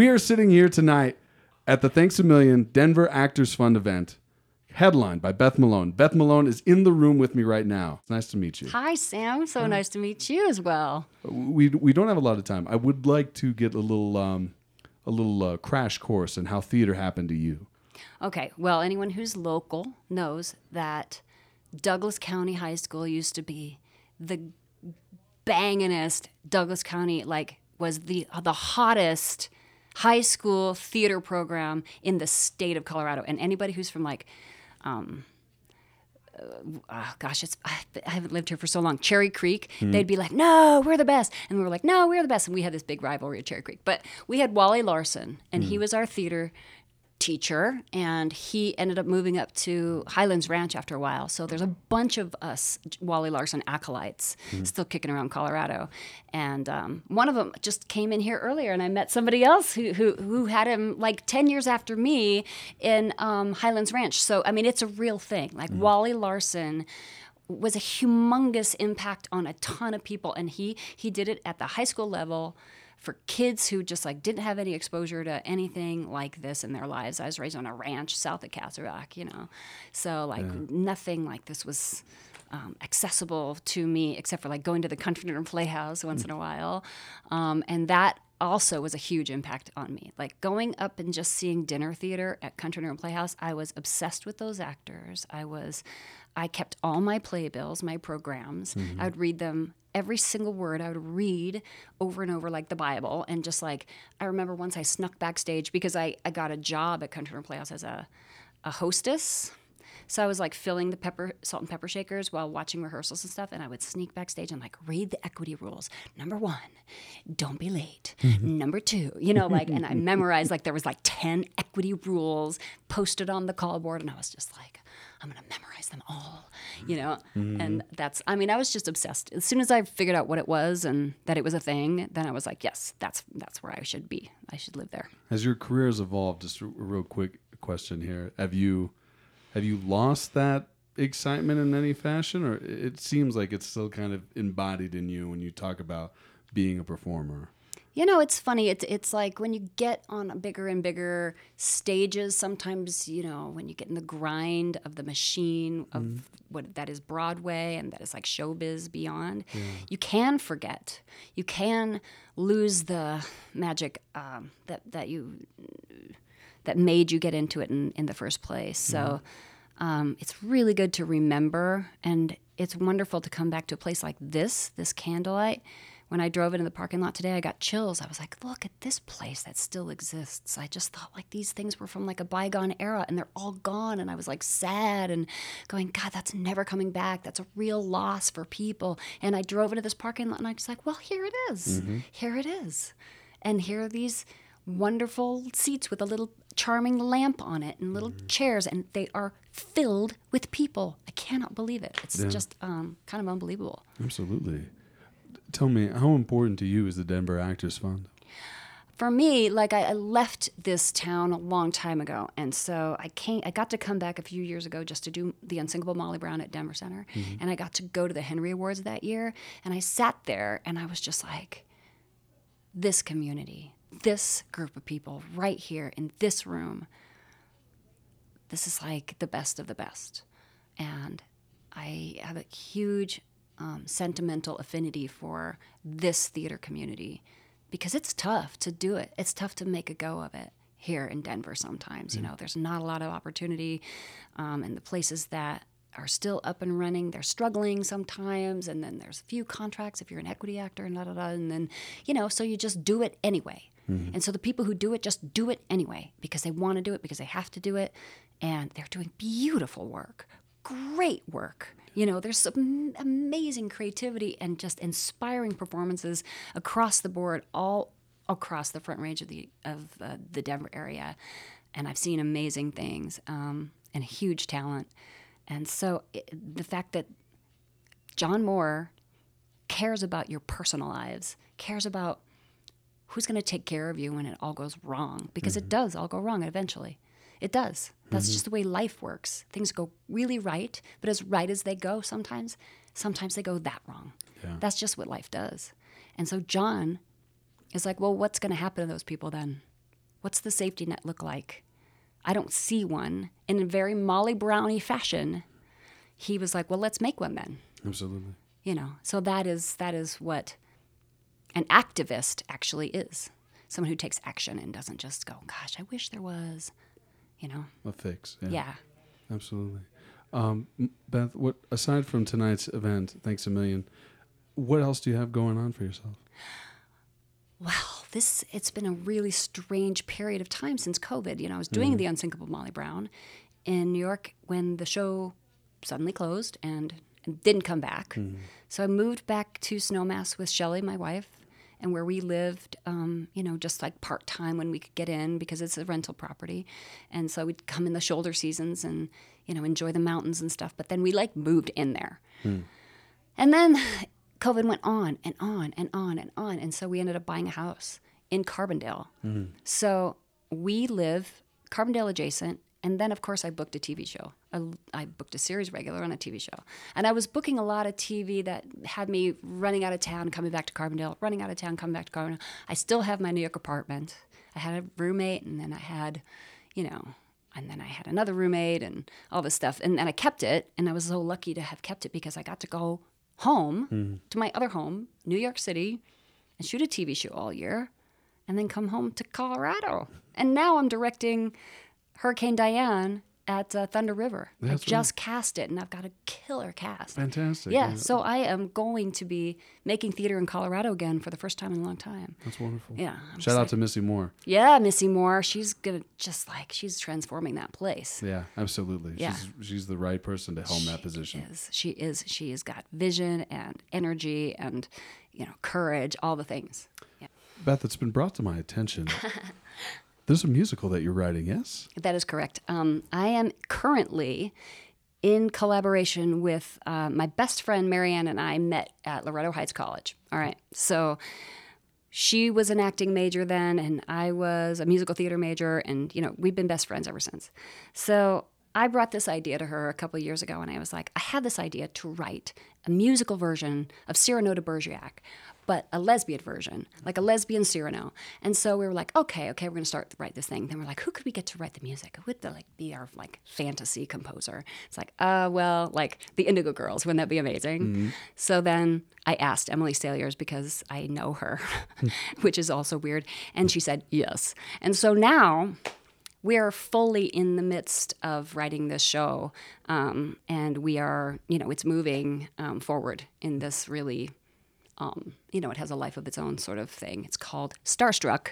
We are sitting here tonight at the Thanks a Million Denver Actors Fund event, headlined by Beth Malone. Beth Malone is in the room with me right now. It's nice to meet you. Hi, Sam. So nice to meet you as well. We we don't have a lot of time. I would like to get a little um, a little uh, crash course in how theater happened to you. Okay, well, anyone who's local knows that Douglas County High School used to be the banginest Douglas County, like, was the the hottest high school theater program in the state of Colorado. And anybody who's from like, um, uh, oh gosh, it's I, I haven't lived here for so long. Cherry Creek, Hmm. they'd be like, "No, we're the best," and we were like, "No, we're the best." And we had this big rivalry at Cherry Creek. But we had Wally Larson, and he Hmm. was our theater teacher, and he ended up moving up to Highlands Ranch after a while. So there's a bunch of us Wally Larson acolytes Hmm. still kicking around Colorado, and um, one of them just came in here earlier, and I met somebody else who who, who had him like ten years after me in um, Highlands Ranch. So I mean, it's a real thing. Like Wally Larson was a humongous impact on a ton of people and he he did it at the high school level for kids who just like didn't have any exposure to anything like this in their lives. I was raised on a ranch south of Castle Rock, you know. So like Yeah. nothing like this was um, accessible to me except for like going to the country room playhouse once in a while. Um, and that also was a huge impact on me. Like going up and just seeing dinner theater at Country Room Playhouse, I was obsessed with those actors. I was, I kept all my playbills, my programs. Mhm. I would read them every single word. I would read over and over like the Bible, and just like I remember once I snuck backstage because I I got a job at Country Room Playhouse as a a hostess. So I was like filling the pepper, salt and pepper shakers while watching rehearsals and stuff, and I would sneak backstage and like read the equity rules. Number one, don't be late. Number two, you know, like, and I memorized like there was like ten equity rules posted on the call board, and I was just like, I'm gonna memorize them all, you know. Mm-hmm. And that's, I mean, I was just obsessed. As soon as I figured out what it was and that it was a thing, then I was like, yes, that's that's where I should be. I should live there. As your career has evolved, just a a real quick question here: Have you have you lost that excitement in any fashion, or it seems like it's still kind of embodied in you when you talk about being a performer? You know, it's funny. It's it's like when you get on bigger and bigger stages. Sometimes you know when you get in the grind of the machine of Mm. what that is Broadway and that is like showbiz beyond. Yeah. You can forget. You can lose the magic um, that that you that made you get into it in, in the first place. So um, it's really good to remember, and it's wonderful to come back to a place like this, this candlelight. When I drove into the parking lot today, I got chills. I was like, look at this place that still exists. I just thought like these things were from like a bygone era and they're all gone. And I was like sad and going, God, that's never coming back. That's a real loss for people. And I drove into this parking lot and I was like, well, here it is. Mhm. Here it is. And here are these wonderful seats with a little charming lamp on it and little chairs, and they are filled with people. I cannot believe it. It's Yeah. just um, kind of unbelievable. Absolutely. Tell me, how important to you is the Denver Actors Fund? For me, like I, I left this town a long time ago, and so I came. I got to come back a few years ago just to do the Unsinkable Molly Brown at Denver Center, Mhm. and I got to go to the Henry Awards that year, and I sat there and I was just like, this community, this group of people right here in this room, this is like the best of the best. And I have a huge um, sentimental affinity for this theater community because it's tough to do it. It's tough to make a go of it here in Denver sometimes. You know, there's not a lot of opportunity um, in the places that are still up and running. They're struggling sometimes, and then there's a few contracts if you're an equity actor, and da da da. And then, you know, so you just do it anyway. Mm-hmm. And so the people who do it just do it anyway because they want to do it, because they have to do it. And they're doing beautiful work, great work. You know, there's some amazing creativity and just inspiring performances across the board, all across the Front Range of the of uh, the Denver area. And I've seen amazing things um, and huge talent. And so it, the fact that John Moore cares about your personal lives, cares about who's going to take care of you when it all goes wrong, because it does all go wrong eventually. It does. That's Mhm. just the way life works. Things go really right, but as right as they go sometimes, sometimes they go that wrong. Yeah. That's just what life does. And so John is like, well, what's going to happen to those people then? What's the safety net look like? I don't see one. In a very Molly Brownie fashion, he was like, well, let's make one then Absolutely. you know so that is that is what an activist actually is someone who takes action and doesn't just go gosh i wish there was you know A fix. Yeah. Yeah. Absolutely. Um, Beth, what aside from tonight's event, thanks a million, what else do you have going on for yourself? well this it's been a really strange period of time since covid you know i was doing Mhm. the unsinkable molly brown in new york when the show suddenly closed and, and didn't come back so i moved back to snowmass with shelly my wife and where we lived um, you know just like part-time when we could get in because it's a rental property and so we'd come in the shoulder seasons and you know enjoy the mountains and stuff but then we like moved in there and then COVID went on and on and on and on. And so we ended up buying a house in Carbondale. So we live Carbondale adjacent. And then, of course, I booked a TV show. I, I booked a series regular on a TV show. And I was booking a lot of TV that had me running out of town, coming back to Carbondale, running out of town, coming back to Carbondale. I still have my New York apartment. I had a roommate, and then I had, you know, and then I had another roommate and all this stuff. And then I kept it. And I was so lucky to have kept it because I got to go home hmm. to my other home, New York City, and shoot a TV show all year, and then come home to Colorado. And now I'm directing Hurricane Diane at uh, Thunder River. I That's just cast it, and I've got a killer cast. Fantastic. Yeah, Yeah. so I am going to be making theater in Colorado again for the first time in a long time. That's wonderful. Yeah. I'm Shout out excited. to Missy Moore. Yeah, Missy Moore. She's gonna just like she's transforming that place. Yeah, absolutely. Yeah. She's she's the right person to helm that position. She is. She is. She has got vision and energy and you know courage, all the things. Yeah. Beth, it's been brought to my attention. There's a musical that you're writing, yes? That is correct. Um, I am currently in collaboration with uh, my best friend Marianne and I met at Loretto Heights College. All right, so she was an acting major then, and I was a musical theater major, and you know we've been best friends ever since. So I brought this idea to her a couple years ago, and I was like, I had this idea to write a musical version of Cyrano de Bergerac, but a lesbian version, like a lesbian Cyrano. And so we were like, okay, okay, we're gonna start to write this thing. Then we're like, who could we get to write the music? Who would the, like be our like fantasy composer? It's like, uh, well, like the Indigo Girls. Wouldn't that be amazing? Mhm. So then I asked Emily Saliers because I know her, which is also weird, and she said yes. And so now we are fully in the midst of writing this show, um, and we are, you know, it's moving um, forward in this really, um, you know, it has a life of its own sort of thing. It's called Starstruck,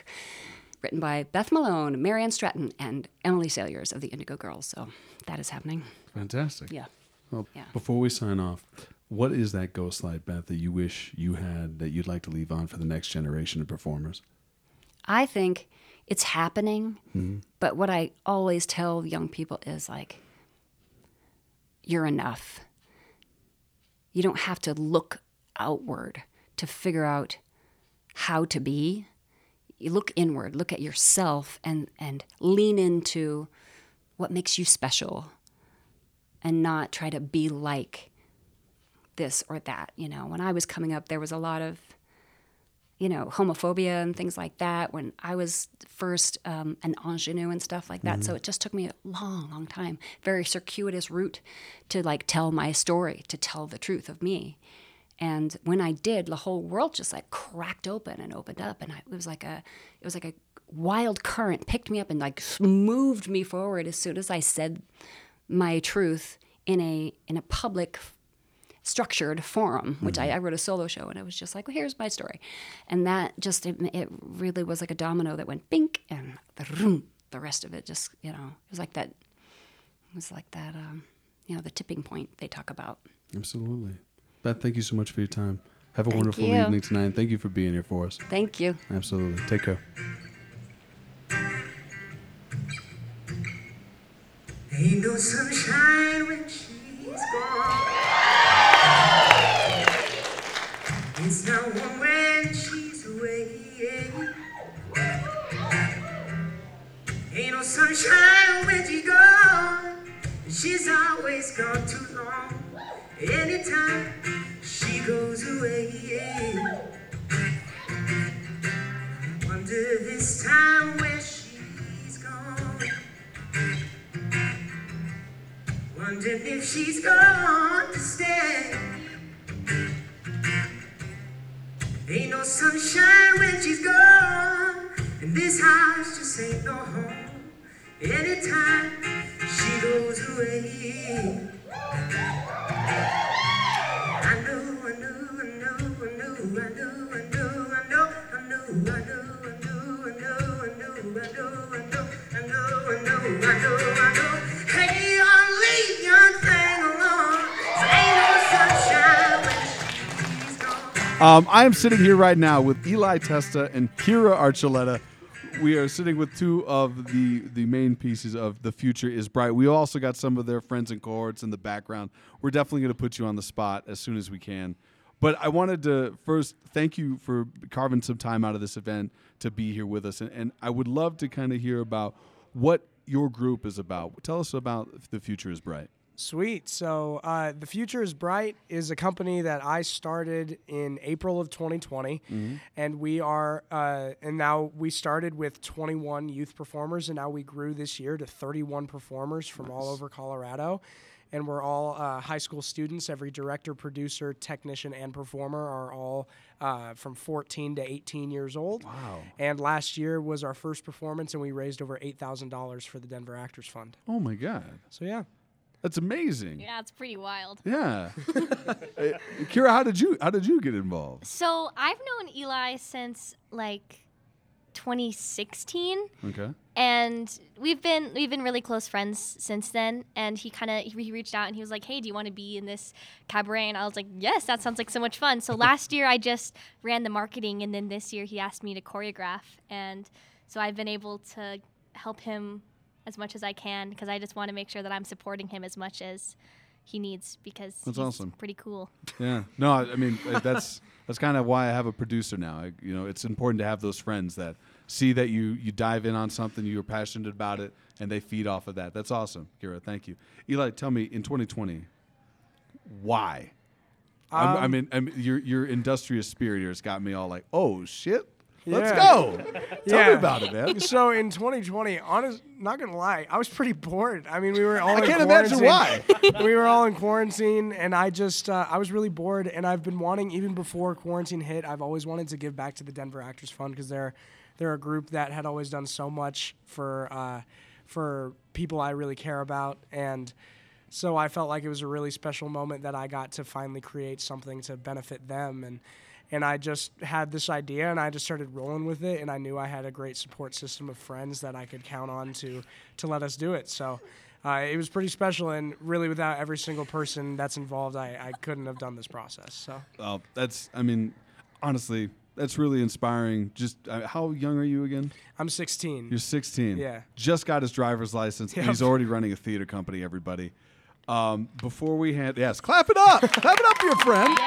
written by Beth Malone, Marianne Stratton, and Emily Saliers of the Indigo Girls. So that is happening. Fantastic. Yeah. Well, Yeah. before we sign off, what is that ghost light, Beth, that you wish you had that you'd like to leave on for the next generation of performers? I think it's happening, Mhm. but what I always tell young people is like, you're enough. You don't have to look outward to figure out how to be. You look inward, look at yourself, and, and lean into what makes you special and not try to be like this or that. You know, when I was coming up, there was a lot of you know, homophobia and things like that when I was first um, an ingenue and stuff like that. So it just took me a long, long time, very circuitous route to like tell my story, to tell the truth of me. And when I did, the whole world just like cracked open and opened up, and I, it was like a, it was like a wild current picked me up and like moved me forward as soon as I said my truth in a in a public structured forum, which I, I wrote a solo show and it was just like, well, here's my story. And that just, it, it really was like a domino that went bink and the, room, the rest of it just, you know, it was like that, it was like that, um, you know, the tipping point they talk about. Absolutely. Beth, thank you so much for your time. Have a Thank wonderful you. evening tonight. Thank you for being here for us. Thank you. Absolutely. Take care. Ain't no sunshine when she's gone. It's not warm when she's away. Ain't no sunshine when she's gone. She's always gone too long. Anytime Wondering if she's gone to stay. Ain't no sunshine when she's gone, and this house just ain't no home. Anytime she goes away. Um, I am sitting here right now with Eli Testa and Kira Archuleta. We are sitting with two of the the main pieces of The Future is Bright. We also got some of their friends and cohorts in the background. We're definitely going to put you on the spot as soon as we can. But I wanted to first thank you for carving some time out of this event to be here with us. And, and I would love to kind of hear about what your group is about. Tell us about The Future is Bright. Sweet. So, uh, The Future is Bright is a company that I started in April of 2020. Mhm. And we are, uh, and now we started with 21 youth performers, and now we grew this year to 31 performers from all over Colorado. And we're all uh, high school students. Every director, producer, technician, and performer are all uh, from 14 to 18 years old. Wow. And last year was our first performance, and we raised over $8,000 for the Denver Actors Fund. Oh my God. So, yeah. That's amazing. Yeah, it's pretty wild. Yeah. Kira, how did you how did you get involved? So I've known Eli since like 2016. Okay. and we've been we've been really close friends since then and he kind of he reached out and he was like hey do you want to be in this cabaret and i was like yes that sounds like so much fun so last year i just ran the marketing and then this year he asked me to choreograph and so i've been able to help him as much as i can because i just want to make sure that i'm supporting him as much as he needs because That's he's awesome. pretty cool Yeah. No, I, I mean that's that's kind of why I have a producer now. I, you know, it's important to have those friends that see that you you dive in on something, you're passionate about it, and they feed off of that. That's awesome, Kira. Thank you. Eli, tell me in 2020, why? I'm, I Um, mean, I mean, your your industrious spirit here has got me all like, oh shit, let's Yeah. go. Tell me Yeah. about it, man. So in 2020, honest, not gonna lie, I was pretty bored. I mean, we were all. I in can't imagine quarantine. we were all in quarantine, and I just uh, I was really bored, and I've been wanting even before quarantine hit. I've always wanted to give back to the Denver Actors Fund because they're they're a group that had always done so much for uh, for people I really care about, and. So I felt like it was a really special moment that I got to finally create something to benefit them and and I just had this idea and I just started rolling with it and I knew I had a great support system of friends that I could count on to to let us do it. So uh, it was pretty special and really without every single person that's involved I, I couldn't have done this process. So Oh, that's. I mean, honestly, that's really inspiring. Just uh, how young are you again? I'm 16. You're 16. Yeah. Just got his driver's license. and Yep. He's already running a theater company. Everybody. Um, before we had yes, clap it up, clap it up for your friend.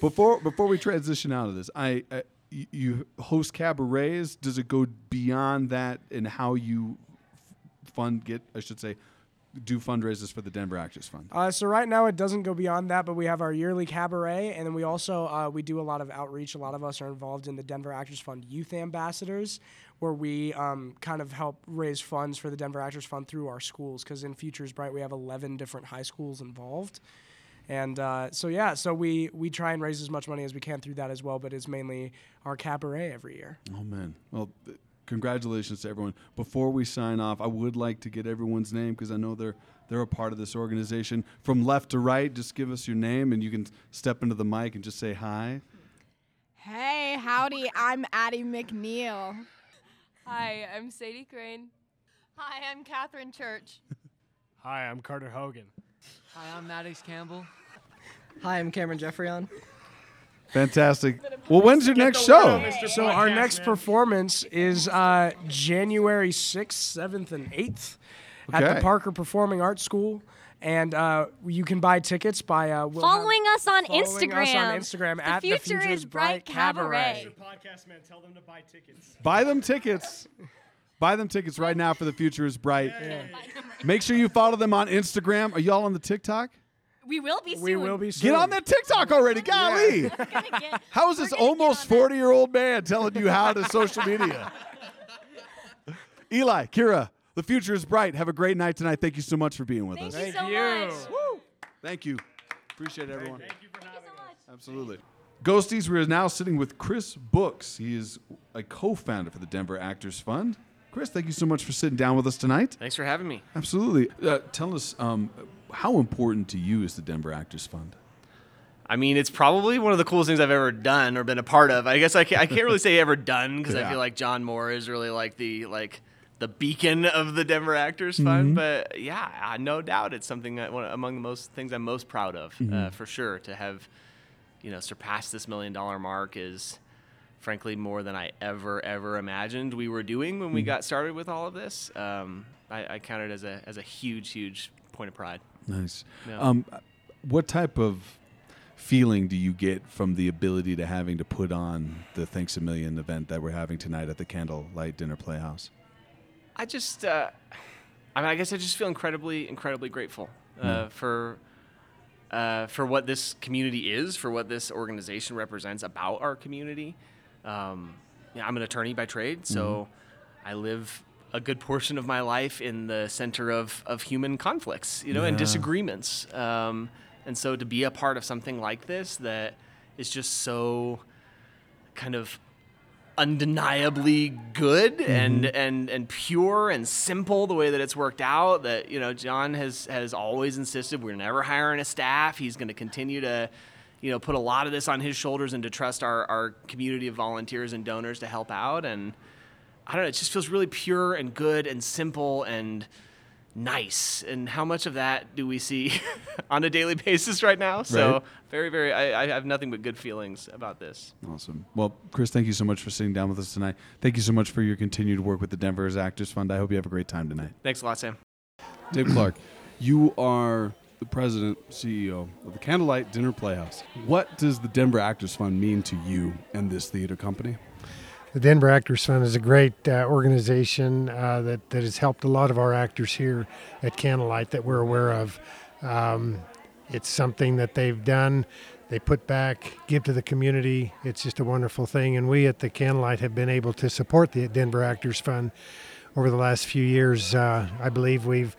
Before before we transition out of this, I, I you host cabarets. Does it go beyond that in how you fund get? I should say, do fundraisers for the Denver Actors Fund. Uh, so right now it doesn't go beyond that, but we have our yearly cabaret, and then we also uh, we do a lot of outreach. A lot of us are involved in the Denver Actors Fund Youth Ambassadors, where we um, kind of help raise funds for the Denver Actors Fund through our schools. Because in Futures Bright we have 11 different high schools involved, and uh, so yeah, so we we try and raise as much money as we can through that as well. But it's mainly our cabaret every year. Oh man, well, th- congratulations to everyone. Before we sign off, I would like to get everyone's name because I know they're they're a part of this organization. From left to right, just give us your name and you can step into the mic and just say hi. Hey, howdy, I'm Addie McNeil. Hi, I'm Sadie Crane. Hi, I'm Catherine Church. Hi, I'm Carter Hogan. Hi, I'm Maddox Campbell. Hi, I'm Cameron Jeffreyon. Fantastic. Well, when's your next show? So our next performance is uh, January 6th, 7th, and 8th at Okay. the Parker Performing Arts School. And uh, you can buy tickets by uh, we'll Following have- us on following Instagram. us on Instagram The at future the Future is Bright Cabaret. Podcast man, tell them to buy tickets. Buy them tickets. Buy them tickets right now for the future is bright. Make sure you follow them on Instagram. Are y'all on the TikTok? We will be soon. We will be soon. Get on that TikTok already. Golly. How is this almost 40 year old man telling you how to social media? Eli, Kira, the future is bright. Have a great night tonight. Thank you so much for being with us. Thank you so much. Thank you. Appreciate it, everyone. Thank you for having us. Absolutely. Ghosties, we are now sitting with Chris Boeckx. He is a co founder for the Denver Actors Fund. Chris, thank you so much for sitting down with us tonight. Thanks for having me. Absolutely. Uh, tell us um, how important to you is the Denver Actors Fund? I mean, it's probably one of the coolest things I've ever done or been a part of. I guess I can't, I can't really say ever done because I feel like John Moore is really like the like the beacon of the Denver Actors Fund. Mhm. But yeah, no doubt it's something that one, among the most things I'm most proud of uh, Mhm. for sure. To have you know surpassed this million dollar mark is frankly more than I ever ever imagined we were doing when we Mhm. got started with all of this. Um, I, I count it as a as a huge huge point of pride. Nice. Yeah. Um, what type of feeling do you get from the ability to having to put on the Thanks a Million event that we're having tonight at the Candlelight Dinner Playhouse? I just, uh, I mean, I guess I just feel incredibly, incredibly grateful uh, for uh, for what this community is, for what this organization represents about our community. Um, yeah, I'm an attorney by trade, so I live a good portion of my life in the center of, of human conflicts, you know, and disagreements. Um, and so to be a part of something like this that is just so kind of undeniably good and Mhm. and and pure and simple the way that it's worked out that you know John has has always insisted we're never hiring a staff he's going to continue to you know put a lot of this on his shoulders and to trust our our community of volunteers and donors to help out and I don't know it just feels really pure and good and simple and nice and how much of that do we see on a daily basis right now so Right. very very I, I have nothing but good feelings about this Awesome. Well, Chris, thank you so much for sitting down with us tonight. Thank you so much for your continued work with the Denver's Actors Fund. I hope you have a great time tonight. thanks a lot Sam Dave Clark, you are the president, CEO of the Candlelight Dinner Playhouse. What does the Denver Actors Fund mean to you and this theater company? The Denver Actors Fund is a great uh, organization uh, that, that has helped a lot of our actors here at Candlelight that we're aware of. Um, it's something that they've done. They put back, give to the community. It's just a wonderful thing. And we at the Candlelight have been able to support the Denver Actors Fund over the last few years. Uh, I believe we've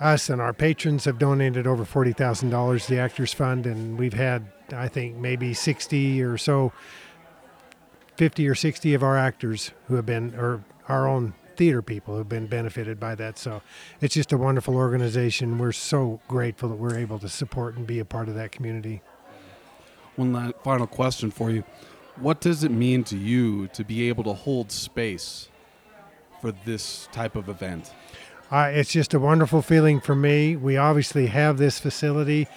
us and our patrons have donated over forty thousand dollars to the Actors Fund, and we've had I think maybe sixty or so 50 or 60 of our actors who have been, or our own theater people who have been benefited by that. So it's just a wonderful organization. We're so grateful that we're able to support and be a part of that community. One final question for you. What does it mean to you to be able to hold space for this type of event? Uh, it's just a wonderful feeling for me. We obviously have this facility.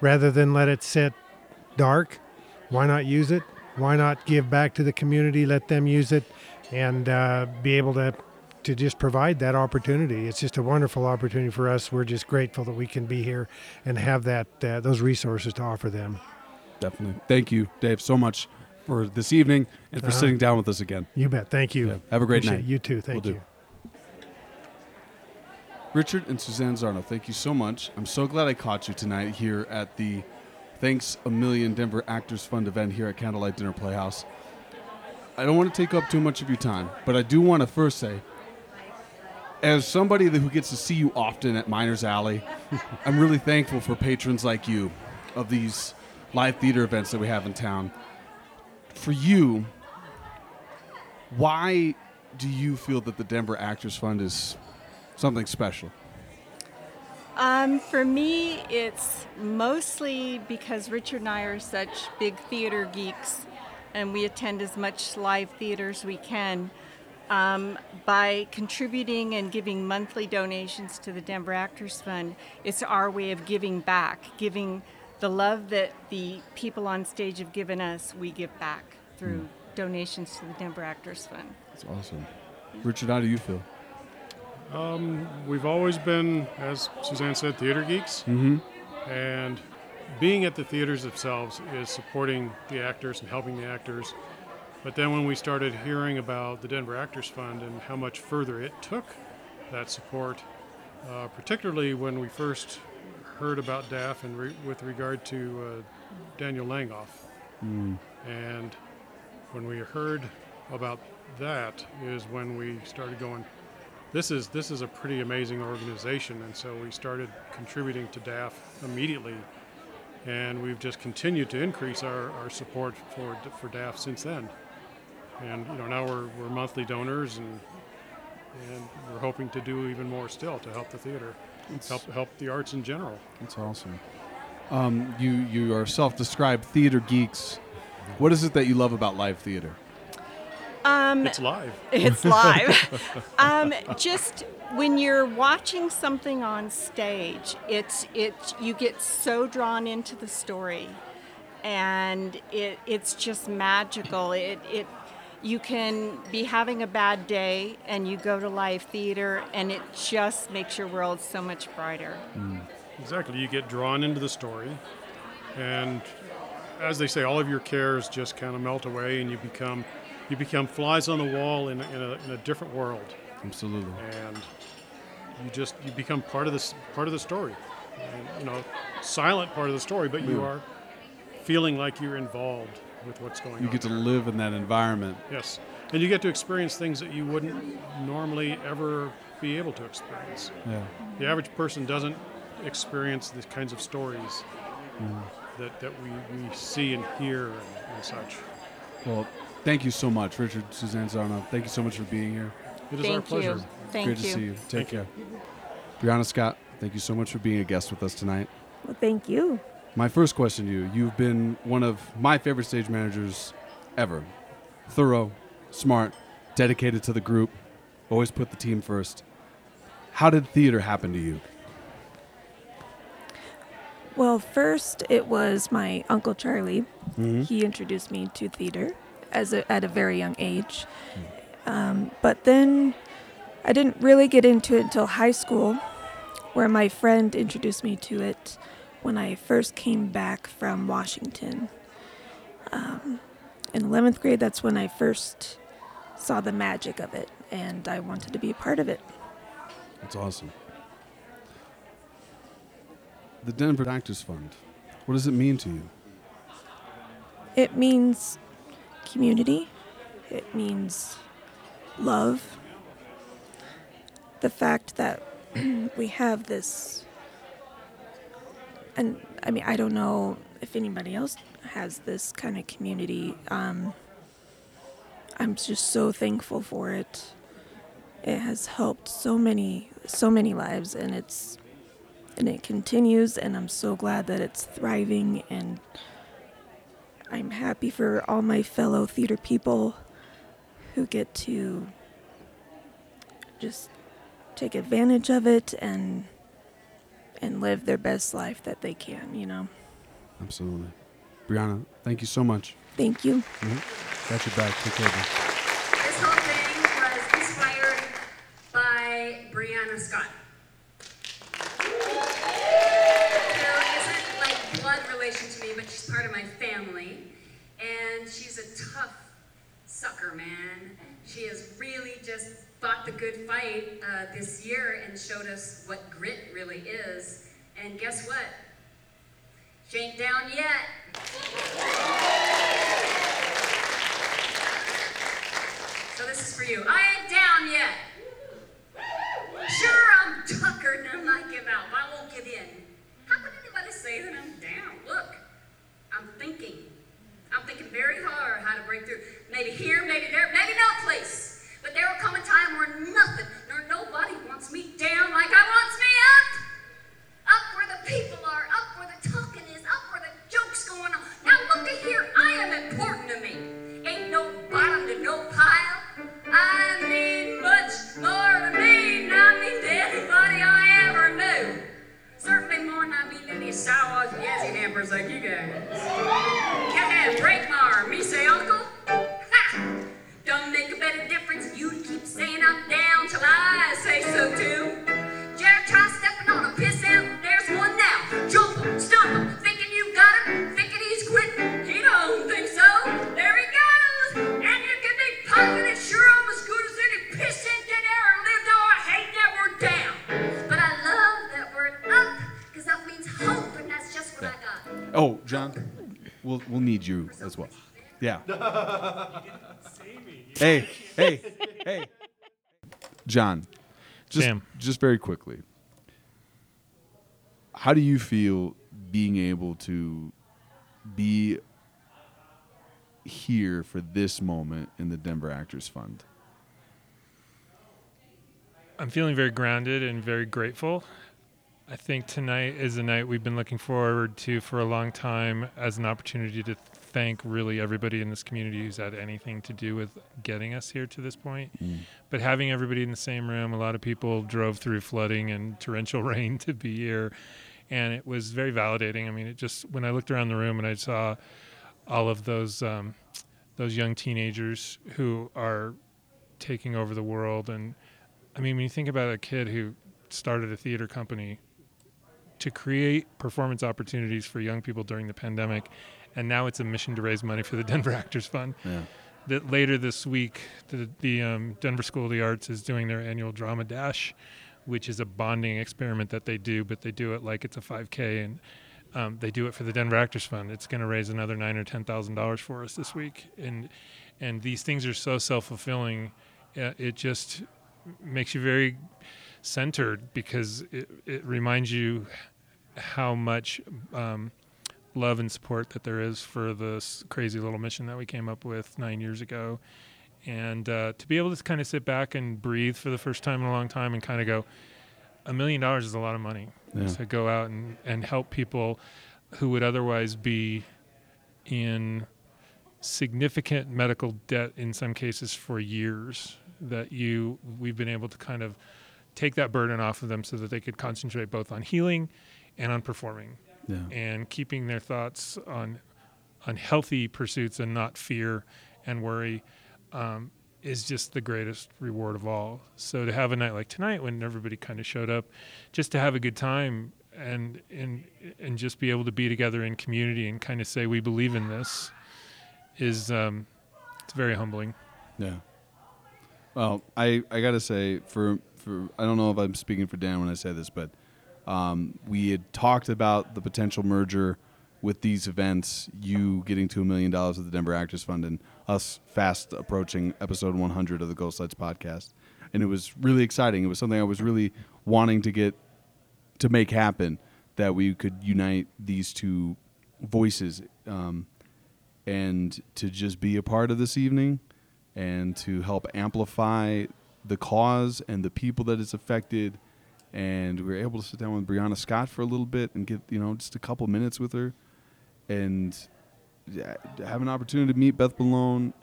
Rather than let it sit dark, why not use it? Why not give back to the community, let them use it, and uh, be able to to just provide that opportunity. It's just a wonderful opportunity for us. We're just grateful that we can be here and have that uh, those resources to offer them. Definitely. Thank you, Dave, so much for this evening and for Uh-huh. sitting down with us again. You bet. Thank you. Have a great Appreciate night. You too. Thank Will you. Richard and Susanne Zarnow, thank you so much. I'm so glad I caught you tonight here at the Thanks a Million Denver Actors Fund event here at Candlelight Dinner Playhouse. I don't want to take up too much of your time, but I do want to first say, as somebody who gets to see you often at Miners Alley, I'm really thankful for patrons like you of these live theater events that we have in town. For you, why do you feel that the Denver Actors Fund is something special? Um, for me, it's mostly because Richard and I are such big theater geeks and we attend as much live theater as we can. Um, by contributing and giving monthly donations to the Denver Actors Fund, it's our way of giving back, giving the love that the people on stage have given us, we give back through donations to the Denver Actors Fund. That's awesome. Richard, how do you feel? Um, we've always been, as Susanne said, theater geeks. Mhm. And being at the theaters themselves is supporting the actors and helping the actors. But then when we started hearing about the Denver Actors Fund and how much further it took that support, uh, particularly when we first heard about DAF and re- with regard to uh, Daniel Langhoff. Mm. And when we heard about that is when we started going, this is this is a pretty amazing organization, and so we started contributing to DAF immediately, and we've just continued to increase our, our support for for DAF since then. And you know now we're, we're monthly donors, and and we're hoping to do even more still to help the theater, help help the arts in general. That's awesome. Um, you you are self-described theater geeks. What is it that you love about live theater? Um, It's live. It's live. um, just when you're watching something on stage, it's it you get so drawn into the story, and it it's just magical. It it you can be having a bad day and you go to live theater and it just makes your world so much brighter. Exactly. You get drawn into the story, and as they say, all of your cares just kind of melt away, and you become you become flies on the wall in, a- in, a, in a different world. Absolutely. And you just you become part of this part of the story, and, you know, silent part of the story, but you Yeah. are feeling like you're involved with what's going You on. You get to live in that environment. Yes, and you get to experience things that you wouldn't normally ever be able to experience. Yeah. The average person doesn't experience these kinds of stories Mm. that, that we, we see and hear and, and such. Well, thank you so much, Richard, Suzanne Zarnoff. Thank you so much for being here. It is our pleasure. Thank you. Thank Great you. to see you. Take Thank care. Bryanna Scott, thank you so much for being a guest with us tonight. Well, thank you. My first question to you you've been one of my favorite stage managers ever. Thorough, smart, dedicated to the group, always put the team first. How did theater happen to you? Well, first it was my uncle Charlie. Mhm. He introduced me to theater as a, at a very young age. Um, but then I didn't really get into it until high school, where my friend introduced me to it when I first came back from Washington. Um, in 11th grade, that's when I first saw the magic of it, and I wanted to be a part of it. That's awesome. The Denver Actors Fund, what does it mean to you? It means community. It means love. The fact that we have this, and I mean, I don't know if anybody else has this kind of community. Um, I'm just so thankful for it. It has helped so many, so many lives, and it's, and it continues. And I'm so glad that it's thriving and happy for all my fellow theater people who get to just take advantage of it and and live their best life that they can, you know. Absolutely. Bryanna, thank you so much. Thank you. Mhm. Got your back. Take care. of you. This whole thing was inspired by Bryanna Scott. Carol isn't like blood relation to me, but she's part of my family. She's a tough sucker, man. She has really just fought the good fight uh, this year and showed us what grit really is. And guess what? She ain't down yet. So this is for you. I ain't down yet. Sure, I'm tuckered and I give out, but I won't give in. How can anybody say that I'm down? Look, I'm thinking. I'm thinking very hard how to break through. Maybe here, maybe there, maybe no place. But there will come a time where nothing nor nobody wants me down like I wants me up. Up where the people are, up where the talking is, up where the jokes going on. Now look at here, I am important to me. Ain't no bottom to no pile. I mean much more to me More than I to any sour yazzy hampers like you guys. Break my arm. Me say uncle? Ha! Don't make a of difference. You keep saying I'm down till I say so too. Jared try stepping on a piss Oh, John, we'll we'll need you as well. Yeah. hey, hey, hey. John, just Sam. just very quickly. How do you feel being able to be here for this moment in the Denver Actors Fund? I'm feeling very grounded and very grateful. I think tonight is a night we've been looking forward to for a long time as an opportunity to thank really everybody in this community who's had anything to do with getting us here to this point. Mm. But having everybody in the same room, a lot of people drove through flooding and torrential rain to be here. And it was very validating. I mean, it just, when I looked around the room and I saw all of those, um, those young teenagers who are taking over the world. And I mean, when you think about a kid who started a theater company to create performance opportunities for young people during the pandemic, and now it's a mission to raise money for the Denver Actors Fund. Yeah. That later this week, the, the um, Denver School of the Arts is doing their annual Drama Dash, which is a bonding experiment that they do, but they do it like it's a 5K, and um, they do it for the Denver Actors Fund. It's going to raise another nine or ten thousand dollars for us this week, and and these things are so self fulfilling. Uh, it just makes you very centered because it, it reminds you how much um, love and support that there is for this crazy little mission that we came up with nine years ago. And uh, to be able to kind of sit back and breathe for the first time in a long time and kind of go, a million dollars is a lot of money Yeah. to go out and, and help people who would otherwise be in significant medical debt in some cases for years that you we've been able to kind of take that burden off of them so that they could concentrate both on healing and on performing Yeah. and keeping their thoughts on on healthy pursuits and not fear and worry um, is just the greatest reward of all. So to have a night like tonight when everybody kind of showed up, just to have a good time and and and just be able to be together in community and kind of say we believe in this is um, it's very humbling. Yeah. Well, I, I gotta say for for I don't know if I'm speaking for Dan when I say this, but um, we had talked about the potential merger with these events, you getting to a million dollars with the Denver Actors Fund, and us fast approaching episode 100 of the Ghost Lights podcast, and it was really exciting. It was something I was really wanting to get to make happen that we could unite these two voices um, and to just be a part of this evening and to help amplify the cause and the people that it's affected. And we were able to sit down with Bryanna Scott for a little bit and get, you know, just a couple minutes with her and have an opportunity to meet Beth Malone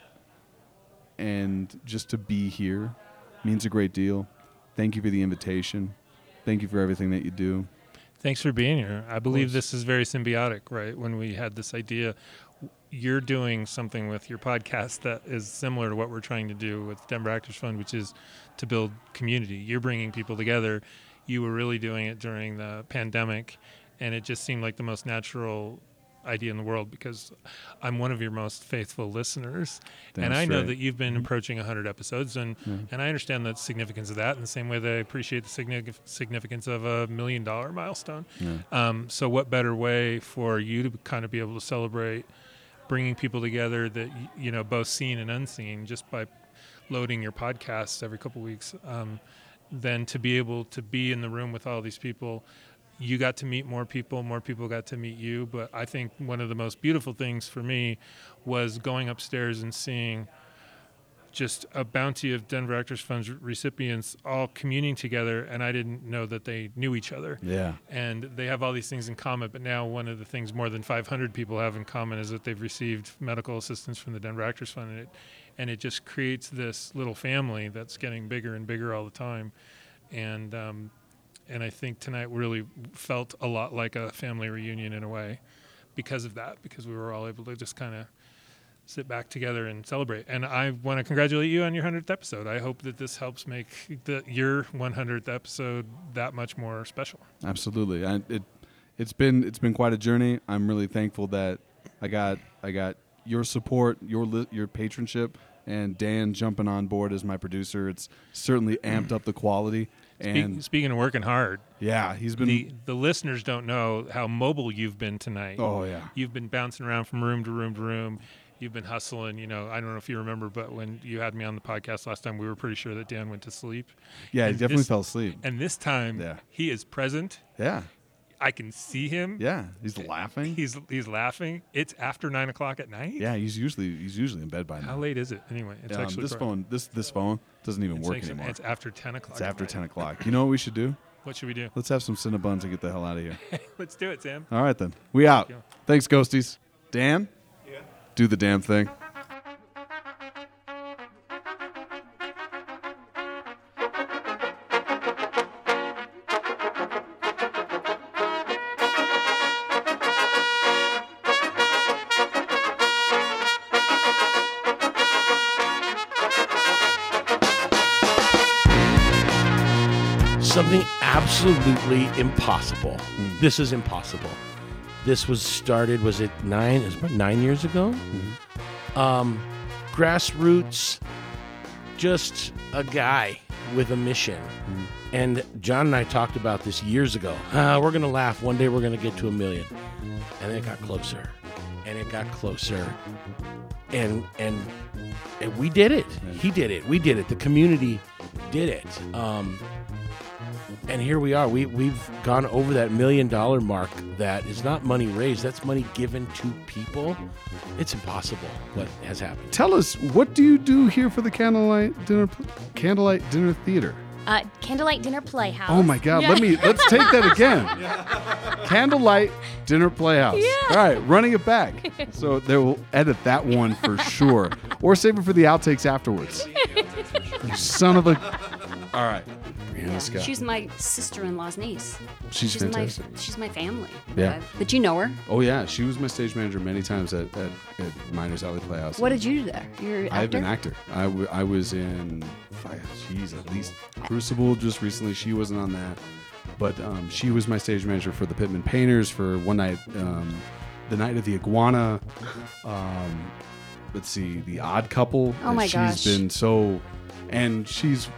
and just to be here means a great deal. Thank you for the invitation. Thank you for everything that you do. Thanks for being here. I believe this is very symbiotic, right? When we had this idea, you're doing something with your podcast that is similar to what we're trying to do with Denver Actors Fund, which is to build community. You're bringing people together. You were really doing it during the pandemic, and it just seemed like the most natural idea in the world because I'm one of your most faithful listeners, and Damn I know that you've been approaching 100 episodes, and Yeah. and I understand the significance of that in the same way that I appreciate the signific- significance of a million dollar milestone. Yeah. Um, so, what better way for you to kind of be able to celebrate bringing people together that you know both seen and unseen just by loading your podcasts every couple weeks um, than to be able to be in the room with all these people you got to meet more people more people got to meet you but i think one of the most beautiful things for me was going upstairs and seeing just a bounty of Denver Actors Fund recipients all communing together, and I didn't know that they knew each other. Yeah. And they have all these things in common, but now one of the things more than 500 people have in common is that they've received medical assistance from the Denver Actors Fund, and it, and it just creates this little family that's getting bigger and bigger all the time. And um, and I think tonight really felt a lot like a family reunion in a way because of that, because we were all able to just kind of sit back together and celebrate. And I want to congratulate you on your 100th episode. I hope that this helps make the, your 100th episode that much more special. Absolutely. I, it it's been it's been quite a journey. I'm really thankful that I got I got your support, your li- your patronship, and Dan jumping on board as my producer. It's certainly mm. amped up the quality. Speak, And speaking of working hard, Yeah, he's been- the the listeners don't know how mobile you've been tonight. Oh, yeah. you've been bouncing around from room to room to room. You've been hustling. You know, I don't know if you remember, but when you had me on the podcast last time, we were pretty sure that Dan went to sleep. Yeah, he definitely this- fell asleep. And this time, Yeah. he is present. Yeah. I can see him. Yeah, he's laughing. He's he's laughing. It's after nine o'clock at night. yeah, he's usually he's usually in bed by now. How late is it anyway? It's Um, actually this quite- phone this this phone doesn't even It's work like- anymore. it's after 10 o'clock It's after ten o'clock. You know what we should do? What should we do? Let's have some Cinnabons and get the hell out of here. Let's do it, Sam. All right then. We out. Thanks, Ghosties. Dan? Yeah. Do the damn thing. Absolutely impossible. This is impossible. This was started. Was it nine? Is it nine years ago? Um, grassroots, just a guy with a mission. And John and I talked about this years ago. Ah, we're gonna laugh. One day we're gonna get to a million, and it got closer, and it got closer, and and and we did it. He did it. We did it. The community did it. Um, and here we are. We we've gone over that million dollar mark. That is not money raised. That's money given to people. It's impossible what has happened. Tell us, what do you do here for the candlelight dinner candlelight dinner theater? Uh, Candlelight Dinner Playhouse. Oh my god, let me let's take that again. Candlelight dinner playhouse. Yeah. All right, running it back. So they will edit that one for sure. Or save it for the outtakes afterwards. You son of a All right. Bryanna Scott. She's my sister-in-law's niece. She's fantastic. My, she's my family. Yeah. Uh, but you know her. Oh yeah, she was my stage manager many times at, at, at Miners Alley Playhouse. What did you do there? You're an I've been actor? actor. I, w- I was in, five, geez, at least Crucible just recently. She wasn't on that, but um, she was my stage manager for the Pitmen Painters for one night, um, the night of the Iguana. Um, let's see, the Odd Couple. Oh my she's gosh. She's been so, and she's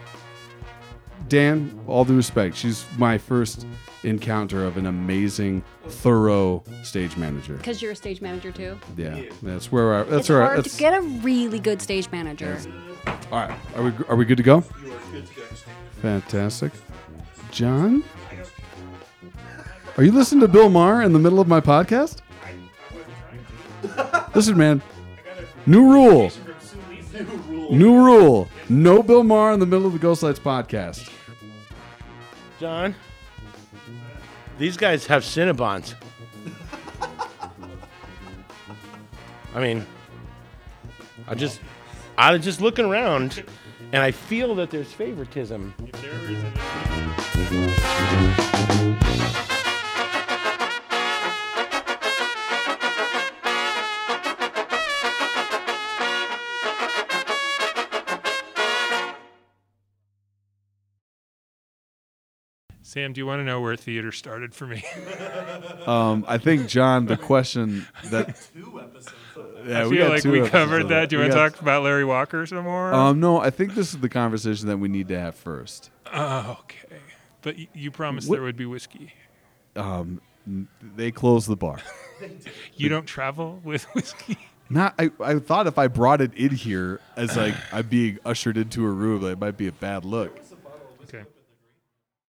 Dan. All due respect, she's my first encounter of an amazing, thorough stage manager. Because you're a stage manager too. Yeah, that's where I, that's it's where I, hard that's, to get a really good stage manager. all right, are we are we good to go? Fantastic. John? Are you listening to Bill Maher in the middle of my podcast? Listen, man. New rule. New rule. No Bill Maher in the middle of the Ghost Lights podcast. John, these guys have Cinnabons. I mean, I just, I was just looking around, and I feel that there's favoritism. Sam, do you want to know where theater started for me? Um, I think John, the question that I we feel got like we covered that. Do you We want to got- talk about Larry Walker some more? Um, no, I think this is the conversation that we need to have first. Oh, okay. But y- you promised What- there would be whiskey. Um, they closed the bar. You don't travel with whiskey? Not, I, I thought if I brought it in here as like I'm being ushered into a room, that it might be a bad look.